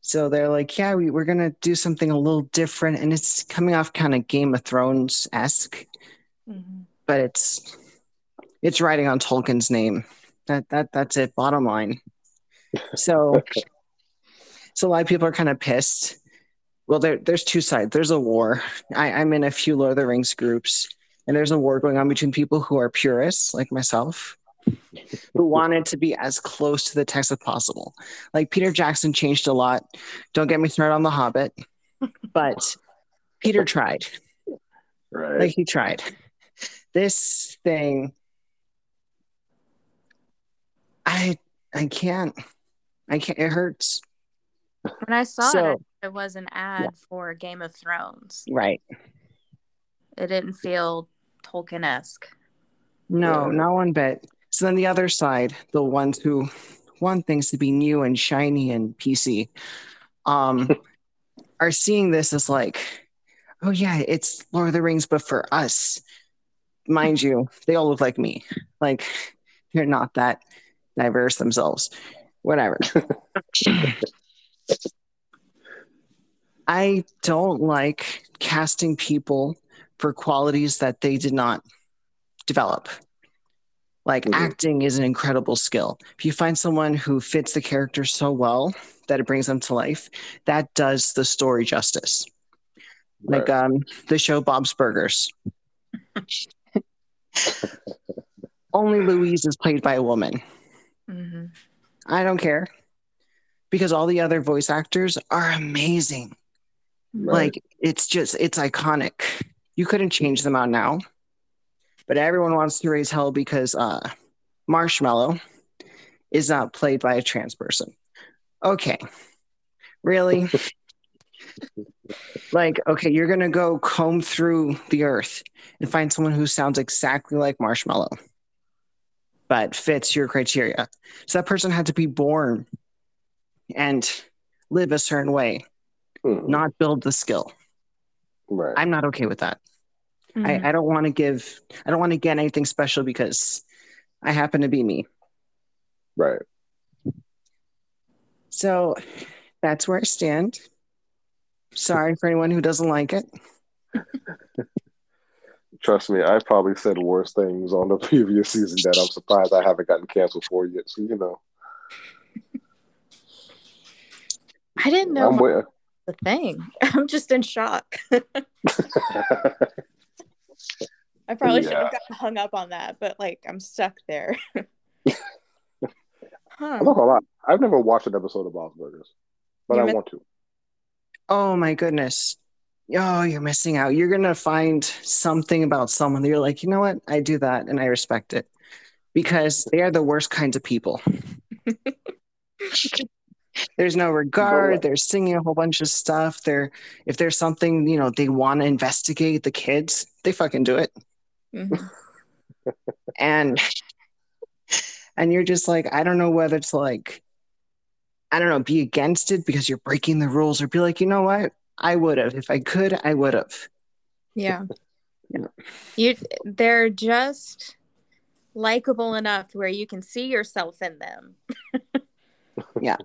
So they're like, yeah, we, we're going to do something a little different. And it's coming off kind of Game of Thrones esque, mm-hmm. but it's it's writing on Tolkien's name. That that that's it. Bottom line. So, so a lot of people are kind of pissed. Well, there there's two sides. There's a war. I, I'm in a few Lord of the Rings groups, and there's a war going on between people who are purists like myself who wanted to be as close to the text as possible. Like Peter Jackson changed a lot. Don't get me started on The Hobbit, but Peter tried. Right. Like he tried. This thing, I I can't. I can't. It hurts. When I saw so, it, it was an ad yeah. for Game of Thrones. Right. It didn't feel Tolkien esque. No, yeah. not one bit. So then the other side, the ones who want things to be new and shiny and PC, um, are seeing this as like oh yeah, it's Lord of the Rings, but for us, mind you, they all look like me. Like they're not that diverse themselves. Whatever. I don't like casting people for qualities that they did not develop. Like mm-hmm. acting is an incredible skill. If you find someone who fits the character so well that it brings them to life, that does the story justice. Right. Like um, the show Bob's Burgers. Only Louise is played by a woman. Mm-hmm. I don't care because all the other voice actors are amazing. Right. Like it's just it's iconic. You couldn't change them out now. But everyone wants to raise hell because uh Marshmallow is not played by a trans person. Okay. Really? like, okay, you're gonna go comb through the earth and find someone who sounds exactly like Marshmallow, but fits your criteria. So that person had to be born and live a certain way mm. not build the skill. Right. I'm not okay with that. Mm-hmm. I, I don't want to give, I don't want to get anything special because I happen to be me. Right. So that's where I stand. Sorry for anyone who doesn't like it. Trust me, I probably said worse things on the previous season that I'm surprised I haven't gotten canceled for yet. So you know. I didn't know. I'm, the thing. I'm just in shock. I probably yeah. should have gotten hung up on that, but like I'm stuck there. huh. I'm not gonna lie. I've never watched an episode of Bob's Burgers, but you're I want to. Oh my goodness. Oh, you're missing out. You're gonna find something about someone that you're like, you know what? I do that and I respect it. Because they are the worst kinds of people. there's no regard they're singing a whole bunch of stuff they're if there's something you know they want to investigate the kids they fucking do it. Mm-hmm. and and you're just like i don't know whether to like i don't know be against it because you're breaking the rules or be like you know what? I would have. If i could i would have. Yeah. Yeah. You they're just likable enough where you can see yourself in them yeah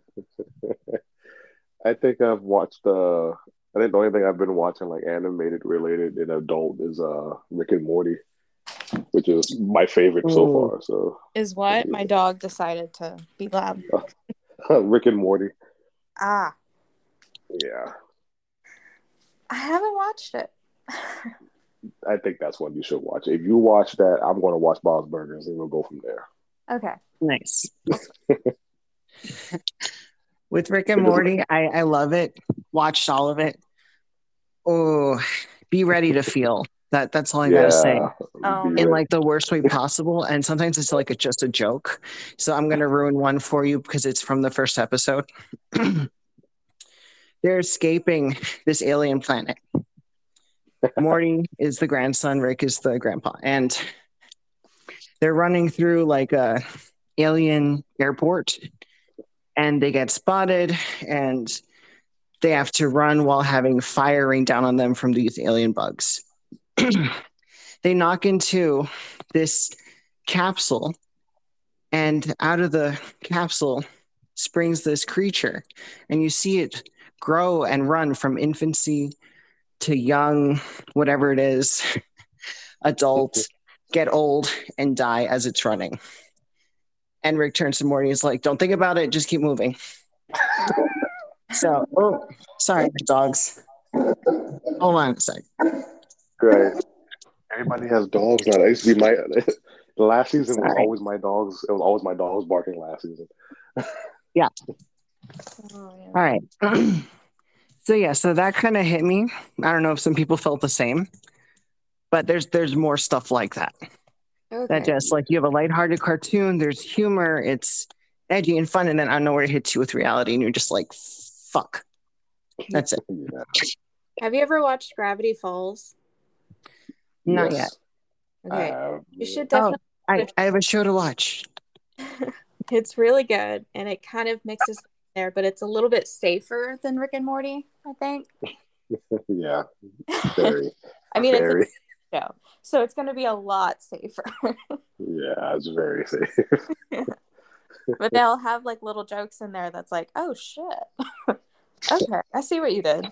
I think I've watched uh I think the only thing I've been watching like animated related in adult is uh Rick and Morty, which is my favorite Ooh. so far. So is what yeah. my dog decided to be loud. Rick and Morty. Ah. Yeah. I haven't watched it. I think that's one you should watch. If you watch that, I'm going to watch Bob's Burgers, and we'll go from there. Okay. Nice. with Rick and Morty. I, I love it. Watched all of it. Oh, be ready to feel. That that's all I yeah. gotta say. Oh. In like the worst way possible. And sometimes it's like it's just a joke. So I'm gonna ruin one for you because it's from the first episode. They're escaping this alien planet. Morty is the grandson, Rick is the grandpa, and they're running through like a alien airport and they get spotted and they have to run while having fire rain down on them from these alien bugs. they knock into this capsule, and out of the capsule springs this creature, and you see it grow and run from infancy to young, whatever it is, adult, get old, and die as it's running. And Rick turns to Morty. He's like, "Don't think about it. Just keep moving." so, oh, sorry, dogs. Hold on a sec. Great. Everybody has dogs now. That used to be my last season sorry. was always my dogs. It was always my dogs barking last season. yeah. Oh, yeah. All right. so yeah, so that kind of hit me. I don't know if some people felt the same, but there's there's more stuff like that. Okay. That just like you have a lighthearted cartoon, there's humor, it's edgy and fun, and then I don't know where it hits you with reality, and you're just like, fuck. That's it. Have you ever watched Gravity Falls? Not yes. yet. Okay. Uh, you should definitely. Oh, I, I have a show to watch. it's really good, and it kind of mixes there, but it's a little bit safer than Rick and Morty, I think. yeah, very. I mean, very. it's a show, so it's going to be a lot safer. yeah, it's very safe. but they'll have like little jokes in there that's like, oh shit. okay, I see what you did.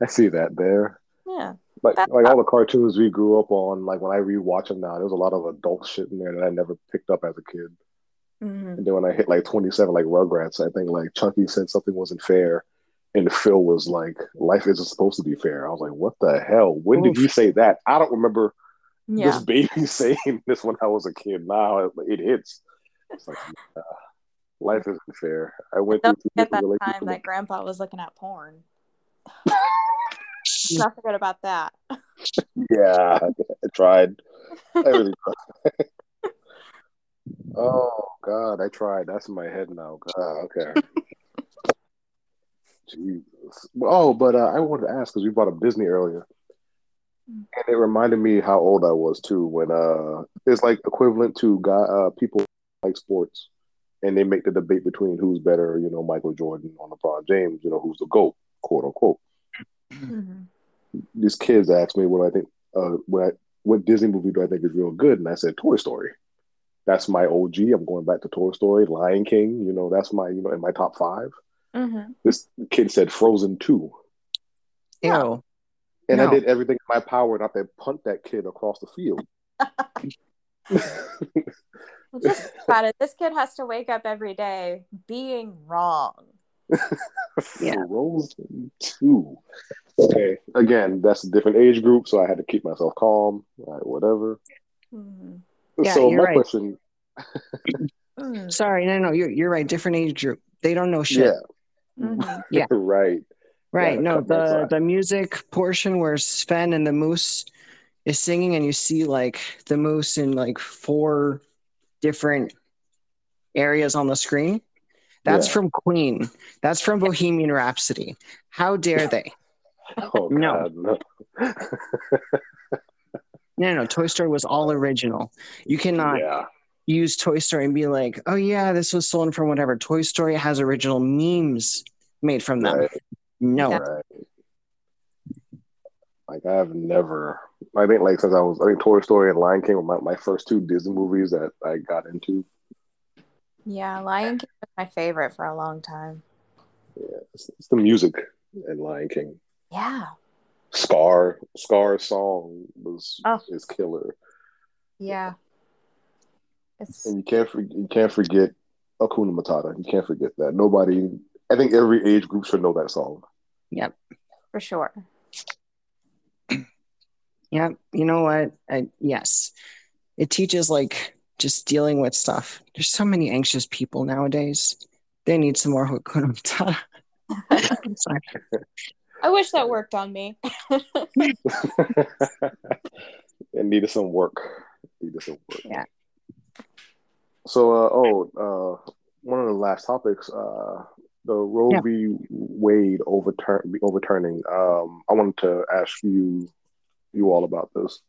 I see that there. Yeah. Like like all the cartoons we grew up on, like when I rewatch them now, there's a lot of adult shit in there that I never picked up as a kid. Mm-hmm. And then when I hit like 27, like Rugrats, I think like Chuckie said something wasn't fair, and Phil was like, "Life isn't supposed to be fair." I was like, "What the hell? When Oof. did you say that?" I don't remember yeah. this baby saying this when I was a kid. Now it hits. It's like, uh, life isn't fair. I went Don't through at that time that Grandpa was looking at porn. Not forget about that. yeah, I tried. I really tried. oh God, I tried. That's in my head now. God, okay. Oh, but uh, I wanted to ask because we brought up Disney earlier, and it reminded me how old I was too. When uh, it's like equivalent to guy, uh, people like sports, and they make the debate between who's better, you know, Michael Jordan or LeBron James, you know, who's the GOAT, quote unquote. Mm-hmm. These kids asked me what I think, uh, what I, what Disney movie do I think is real good, and I said Toy Story. That's my OG. I'm going back to Toy Story, Lion King. You know, that's my you know in my top 5 mm-hmm. This kid said Frozen Two. Ew. And no. I did everything in my power not to punt that kid across the field. well, just about it. This kid has to wake up every day being wrong. yeah. Frozen two. Okay. Again, that's a different age group, so I had to keep myself calm. Right, whatever. Mm-hmm. Yeah, so my right. question. Sorry, no, no, you're you're right. Different age group. They don't know shit. Yeah. Mm-hmm. yeah. right. Right. No, the the music portion where Sven and the moose is singing, and you see like the moose in like four different areas on the screen. That's yeah. from Queen. That's from Bohemian Rhapsody. How dare they? oh, no. no. no, no. Toy Story was all original. You cannot yeah. Use Toy Story and be like, oh, yeah, this was stolen from whatever. Toy Story has original memes made from them. Right. No. Right. Like I've never, I think like since I was, I think Toy Story and Lion King were my, my first two Disney movies that I got into. Yeah, Lion King was my favorite for a long time. Yeah, it's, it's the music in Lion King. Yeah. Scar, Scar's song was oh. is killer. Yeah. It's... And you can't you can't forget Hakuna Matata. You can't forget that. Nobody, I think every age group should know that song. Yep. For sure. Yep. You know what? I, yes. It teaches like just dealing with stuff. There's so many anxious people nowadays. They need some more Hakuna Matata. I wish that worked on me. it needed some work. Needed some work. Yeah. So, uh, oh, uh, one of the last topics, uh, the Roe yeah. v. Wade overturn overturning. Um, I wanted to ask you, you all about this.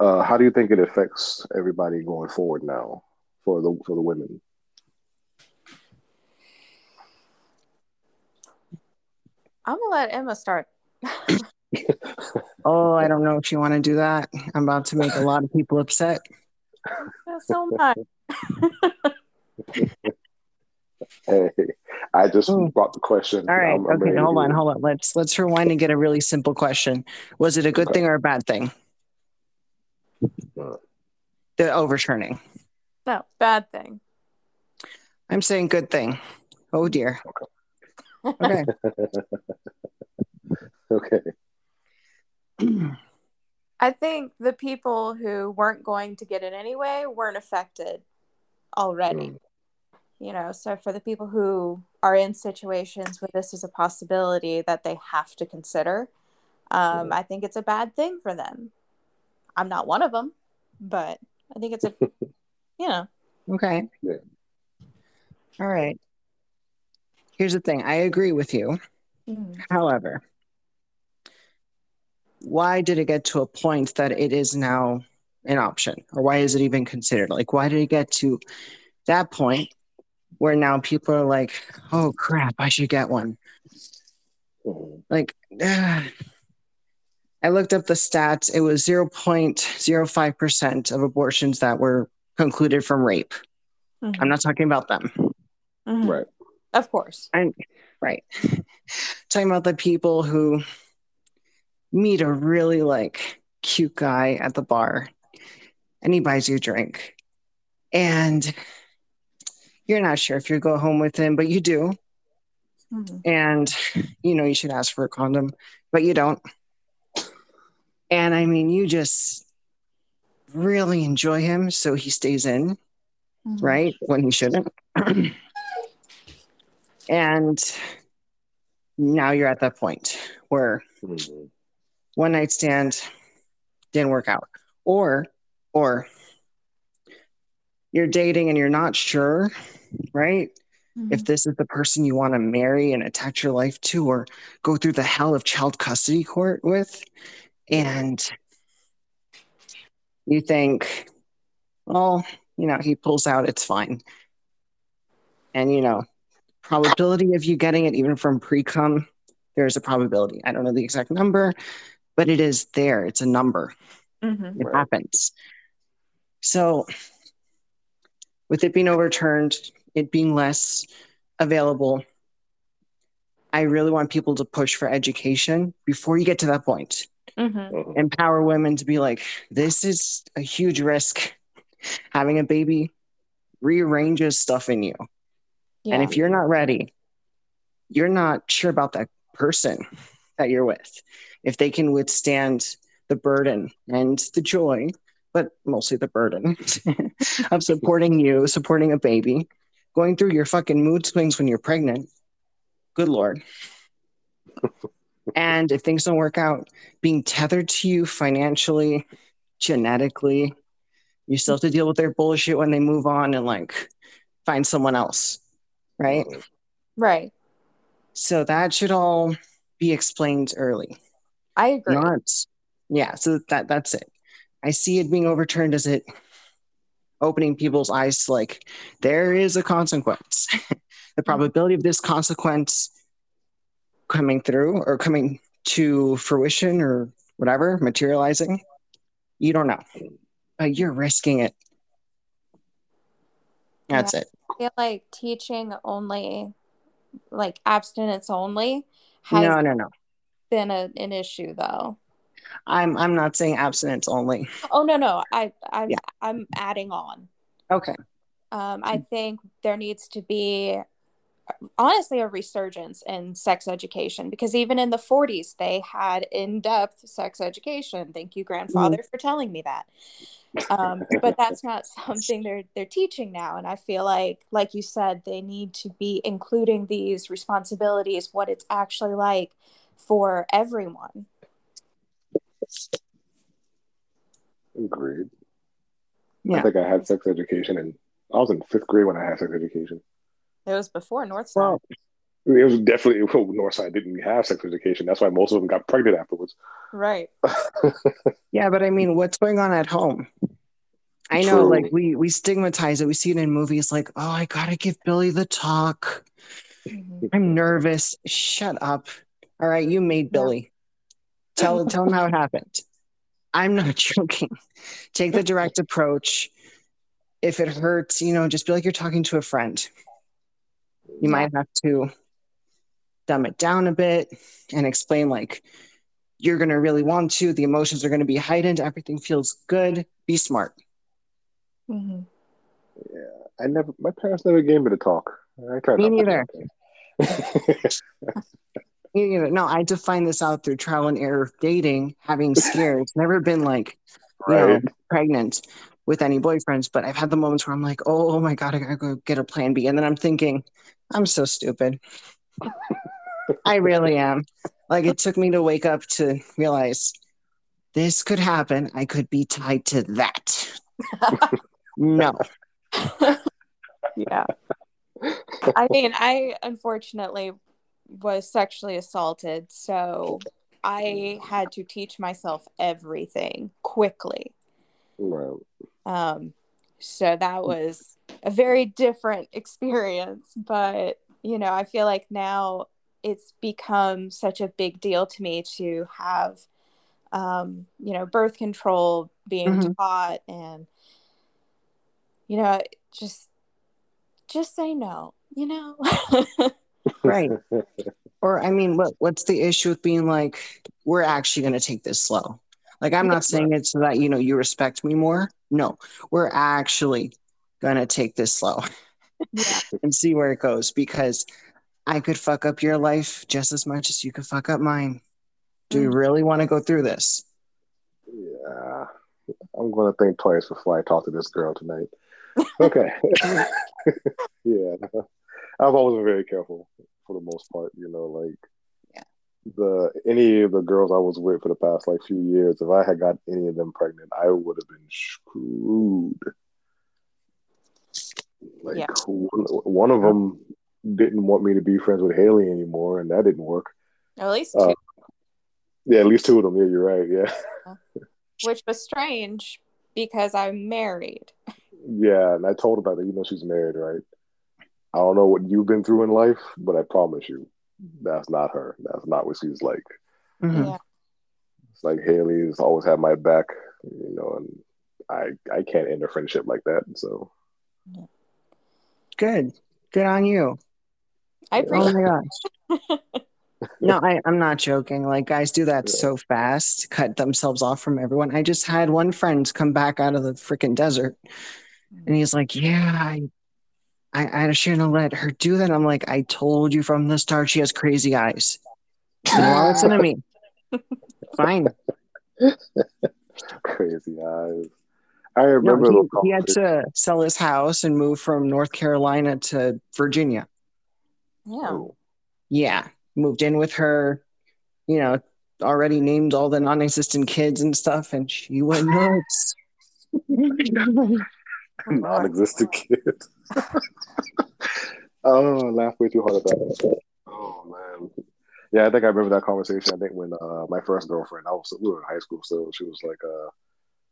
Uh, how do you think it affects everybody going forward now for the for the women? I'm gonna let Emma start. oh, I don't know if you want to do that. I'm about to make a lot of people upset. so much. Hey, I just Ooh. brought the question. All right. I'm, I'm okay. Hold on. Hold on. Let's let's rewind and get a really simple question. Was it a good okay. thing or a bad thing? The overturning. No, bad thing. I'm saying good thing. Oh dear. Okay. Okay. okay. I think the people who weren't going to get it anyway weren't affected already. Mm. You know, so for the people who are in situations where this is a possibility that they have to consider, um, mm. I think it's a bad thing for them. I'm not one of them but I think it's a, you know. Okay. Yeah. All right. Here's the thing I agree with you. Mm. However, why did it get to a point that it is now an option? Or why is it even considered? Like, why did it get to that point where now people are like, oh crap, I should get one? Mm-hmm. Like, uh, I looked up the stats. It was 0.05% of abortions that were concluded from rape. Mm-hmm. I'm not talking about them. Mm-hmm. Right. Of course. And right. talking about the people who meet a really like cute guy at the bar and he buys you a drink. And you're not sure if you go home with him, but you do. Mm-hmm. And you know you should ask for a condom, but you don't. And I mean, you just really enjoy him, so he stays in, mm-hmm. right? When he shouldn't. and now you're at that point where mm-hmm. one night stand didn't work out. Or, or you're dating and you're not sure, right? Mm-hmm. If this is the person you want to marry and attach your life to, or go through the hell of child custody court with, and you think, well, you know, he pulls out, it's fine. And, you know, probability of you getting it even from pre cum, there's a probability. I don't know the exact number, but it is there. It's a number. Mm-hmm. It happens. So, with it being overturned, it being less available, I really want people to push for education before you get to that point mm-hmm. empower women to be like, this is a huge risk. Having a baby rearranges stuff in you. Yeah. And if you're not ready, you're not sure about that person that you're with. If they can withstand the burden and the joy, but mostly the burden of supporting you, supporting a baby, going through your fucking mood swings when you're pregnant. Good Lord. And if things don't work out, being tethered to you financially, genetically, you still have to deal with their bullshit when they move on and like find someone else. Right? Right. So that should all be explained early. I agree. Not, yeah, so that that's it. I see it being overturned as it opening people's eyes to like there is a consequence. the probability of this consequence coming through or coming to fruition or whatever, materializing, you don't know. But you're risking it. That's yeah, it. I feel like teaching only, like abstinence only, has no, no, no. been a, an issue though. I'm I'm not saying abstinence only. Oh no no I I'm yeah. I'm adding on. Okay. Um, I think there needs to be honestly a resurgence in sex education because even in the 40s they had in-depth sex education thank you grandfather mm. for telling me that um, but that's not something they're they're teaching now and i feel like like you said they need to be including these responsibilities what it's actually like for everyone agreed yeah. i think i had sex education and i was in fifth grade when i had sex education it was before Northside. Well, it was definitely well, Northside didn't have sex education. That's why most of them got pregnant afterwards. Right. yeah, but I mean, what's going on at home? I know, True. like we we stigmatize it. We see it in movies, like, oh, I gotta give Billy the talk. Mm-hmm. I'm nervous. Shut up. All right, you made Billy. Tell tell him how it happened. I'm not joking. Take the direct approach. If it hurts, you know, just be like you're talking to a friend. You might have to dumb it down a bit and explain like you're going to really want to. The emotions are going to be heightened. Everything feels good. Be smart. Mm-hmm. Yeah, I never. My parents never gave me the talk. I tried. Me neither. me neither. No, I define this out through trial and error of dating, having scares. never been like, you right. know, pregnant with any boyfriends, but I've had the moments where I'm like, oh, oh my god, I gotta go get a plan B, and then I'm thinking, I'm so stupid. I really am. Like it took me to wake up to realize this could happen. I could be tied to that. no. yeah. I mean, I unfortunately was sexually assaulted, so I had to teach myself everything quickly. Right. Um, so that was a very different experience. But, you know, I feel like now it's become such a big deal to me to have um, you know birth control being mm-hmm. taught and you know just just say no you know right or i mean what what's the issue with being like we're actually going to take this slow like i'm not saying it so that you know you respect me more no we're actually going to take this slow yeah. and see where it goes because I could fuck up your life just as much as you could fuck up mine. Do you mm. really want to go through this? Yeah. I'm going to think twice before I talk to this girl tonight. Okay. yeah. I've always been very careful for the most part, you know, like yeah. the any of the girls I was with for the past like few years, if I had got any of them pregnant, I would have been screwed. Like yeah. one, one of them didn't want me to be friends with Hayley anymore, and that didn't work. At least uh, two. Uh, yeah, at least two of them. Yeah, you're right. Yeah. Which was strange because I'm married. Yeah, and I told about that. You know, she's married, right? I don't know what you've been through in life, but I promise you, that's not her. That's not what she's like. Mm-hmm. Yeah. It's like Hayley Hayley's always had my back, you know, and I I can't end a friendship like that. So. Good. Good on you. I appreciate. Oh my gosh. no, I, I'm not joking. Like guys do that yeah. so fast, cut themselves off from everyone. I just had one friend come back out of the freaking desert, and he's like, "Yeah, I, I, I shouldn't have let her do that." I'm like, "I told you from the start she has crazy eyes." You listen to me. Fine. crazy eyes. I remember no, he, he had to sell his house and move from North Carolina to Virginia. Yeah. Oh. Yeah. Moved in with her, you know, already named all the non existent kids and stuff, and she went nuts. non existent kids. Oh, I laughed way too hard at that. Oh, man. Yeah, I think I remember that conversation. I think when uh, my first girlfriend, I was we were in high school still. She was like, uh,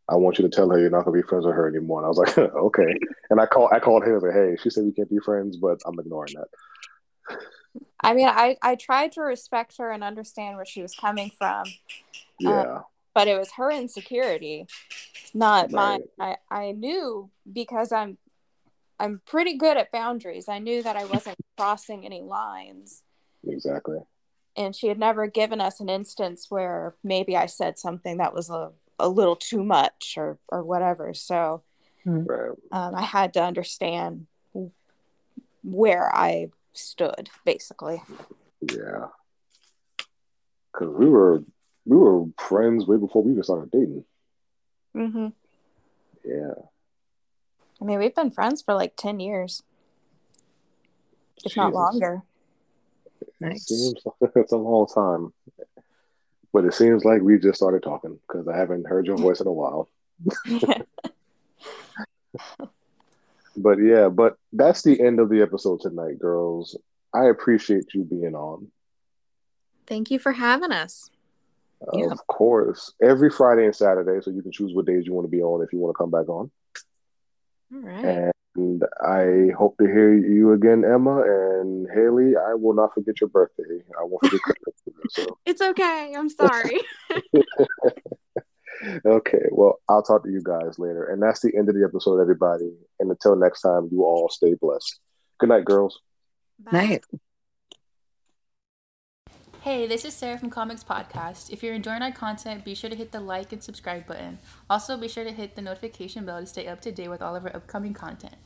"I want you to tell her you're not gonna be friends with her anymore." And I was like, "Okay." And I called, I called her. I was like, "Hey, she said we can't be friends, but I'm ignoring that." I mean, I I tried to respect her and understand where she was coming from. Um, yeah. Um, but it was her insecurity, not right. mine. I I knew because I'm I'm pretty good at boundaries. I knew that I wasn't crossing any lines. Exactly. And she had never given us an instance where maybe I said something that was a, a little too much or or whatever. So right. um, I had to understand where I stood, basically. Yeah, because we were we were friends way before we even started dating. Mm-hmm. Yeah. I mean, we've been friends for like ten years, if Jesus. not longer. Nice. Seems like it's a long time, but it seems like we just started talking because I haven't heard your voice in a while. But yeah, but that's the end of the episode tonight, girls. I appreciate you being on. Thank you for having us. Of yeah. course. Every Friday and Saturday, so you can choose what days you want to be on if you want to come back on. All right. And I hope to hear you again, Emma and Hayley. I will not forget your birthday. I won't forget Christmas. So. It's okay. I'm sorry. okay, well, I'll talk to you guys later. And that's the end of the episode, everybody. And until next time, you all stay blessed. Good night, girls. Bye. Night. Hey, this is Sarah from Comics Podcast. If you're enjoying our content, be sure to hit the like and subscribe button. Also, be sure to hit the notification bell to stay up to date with all of our upcoming content.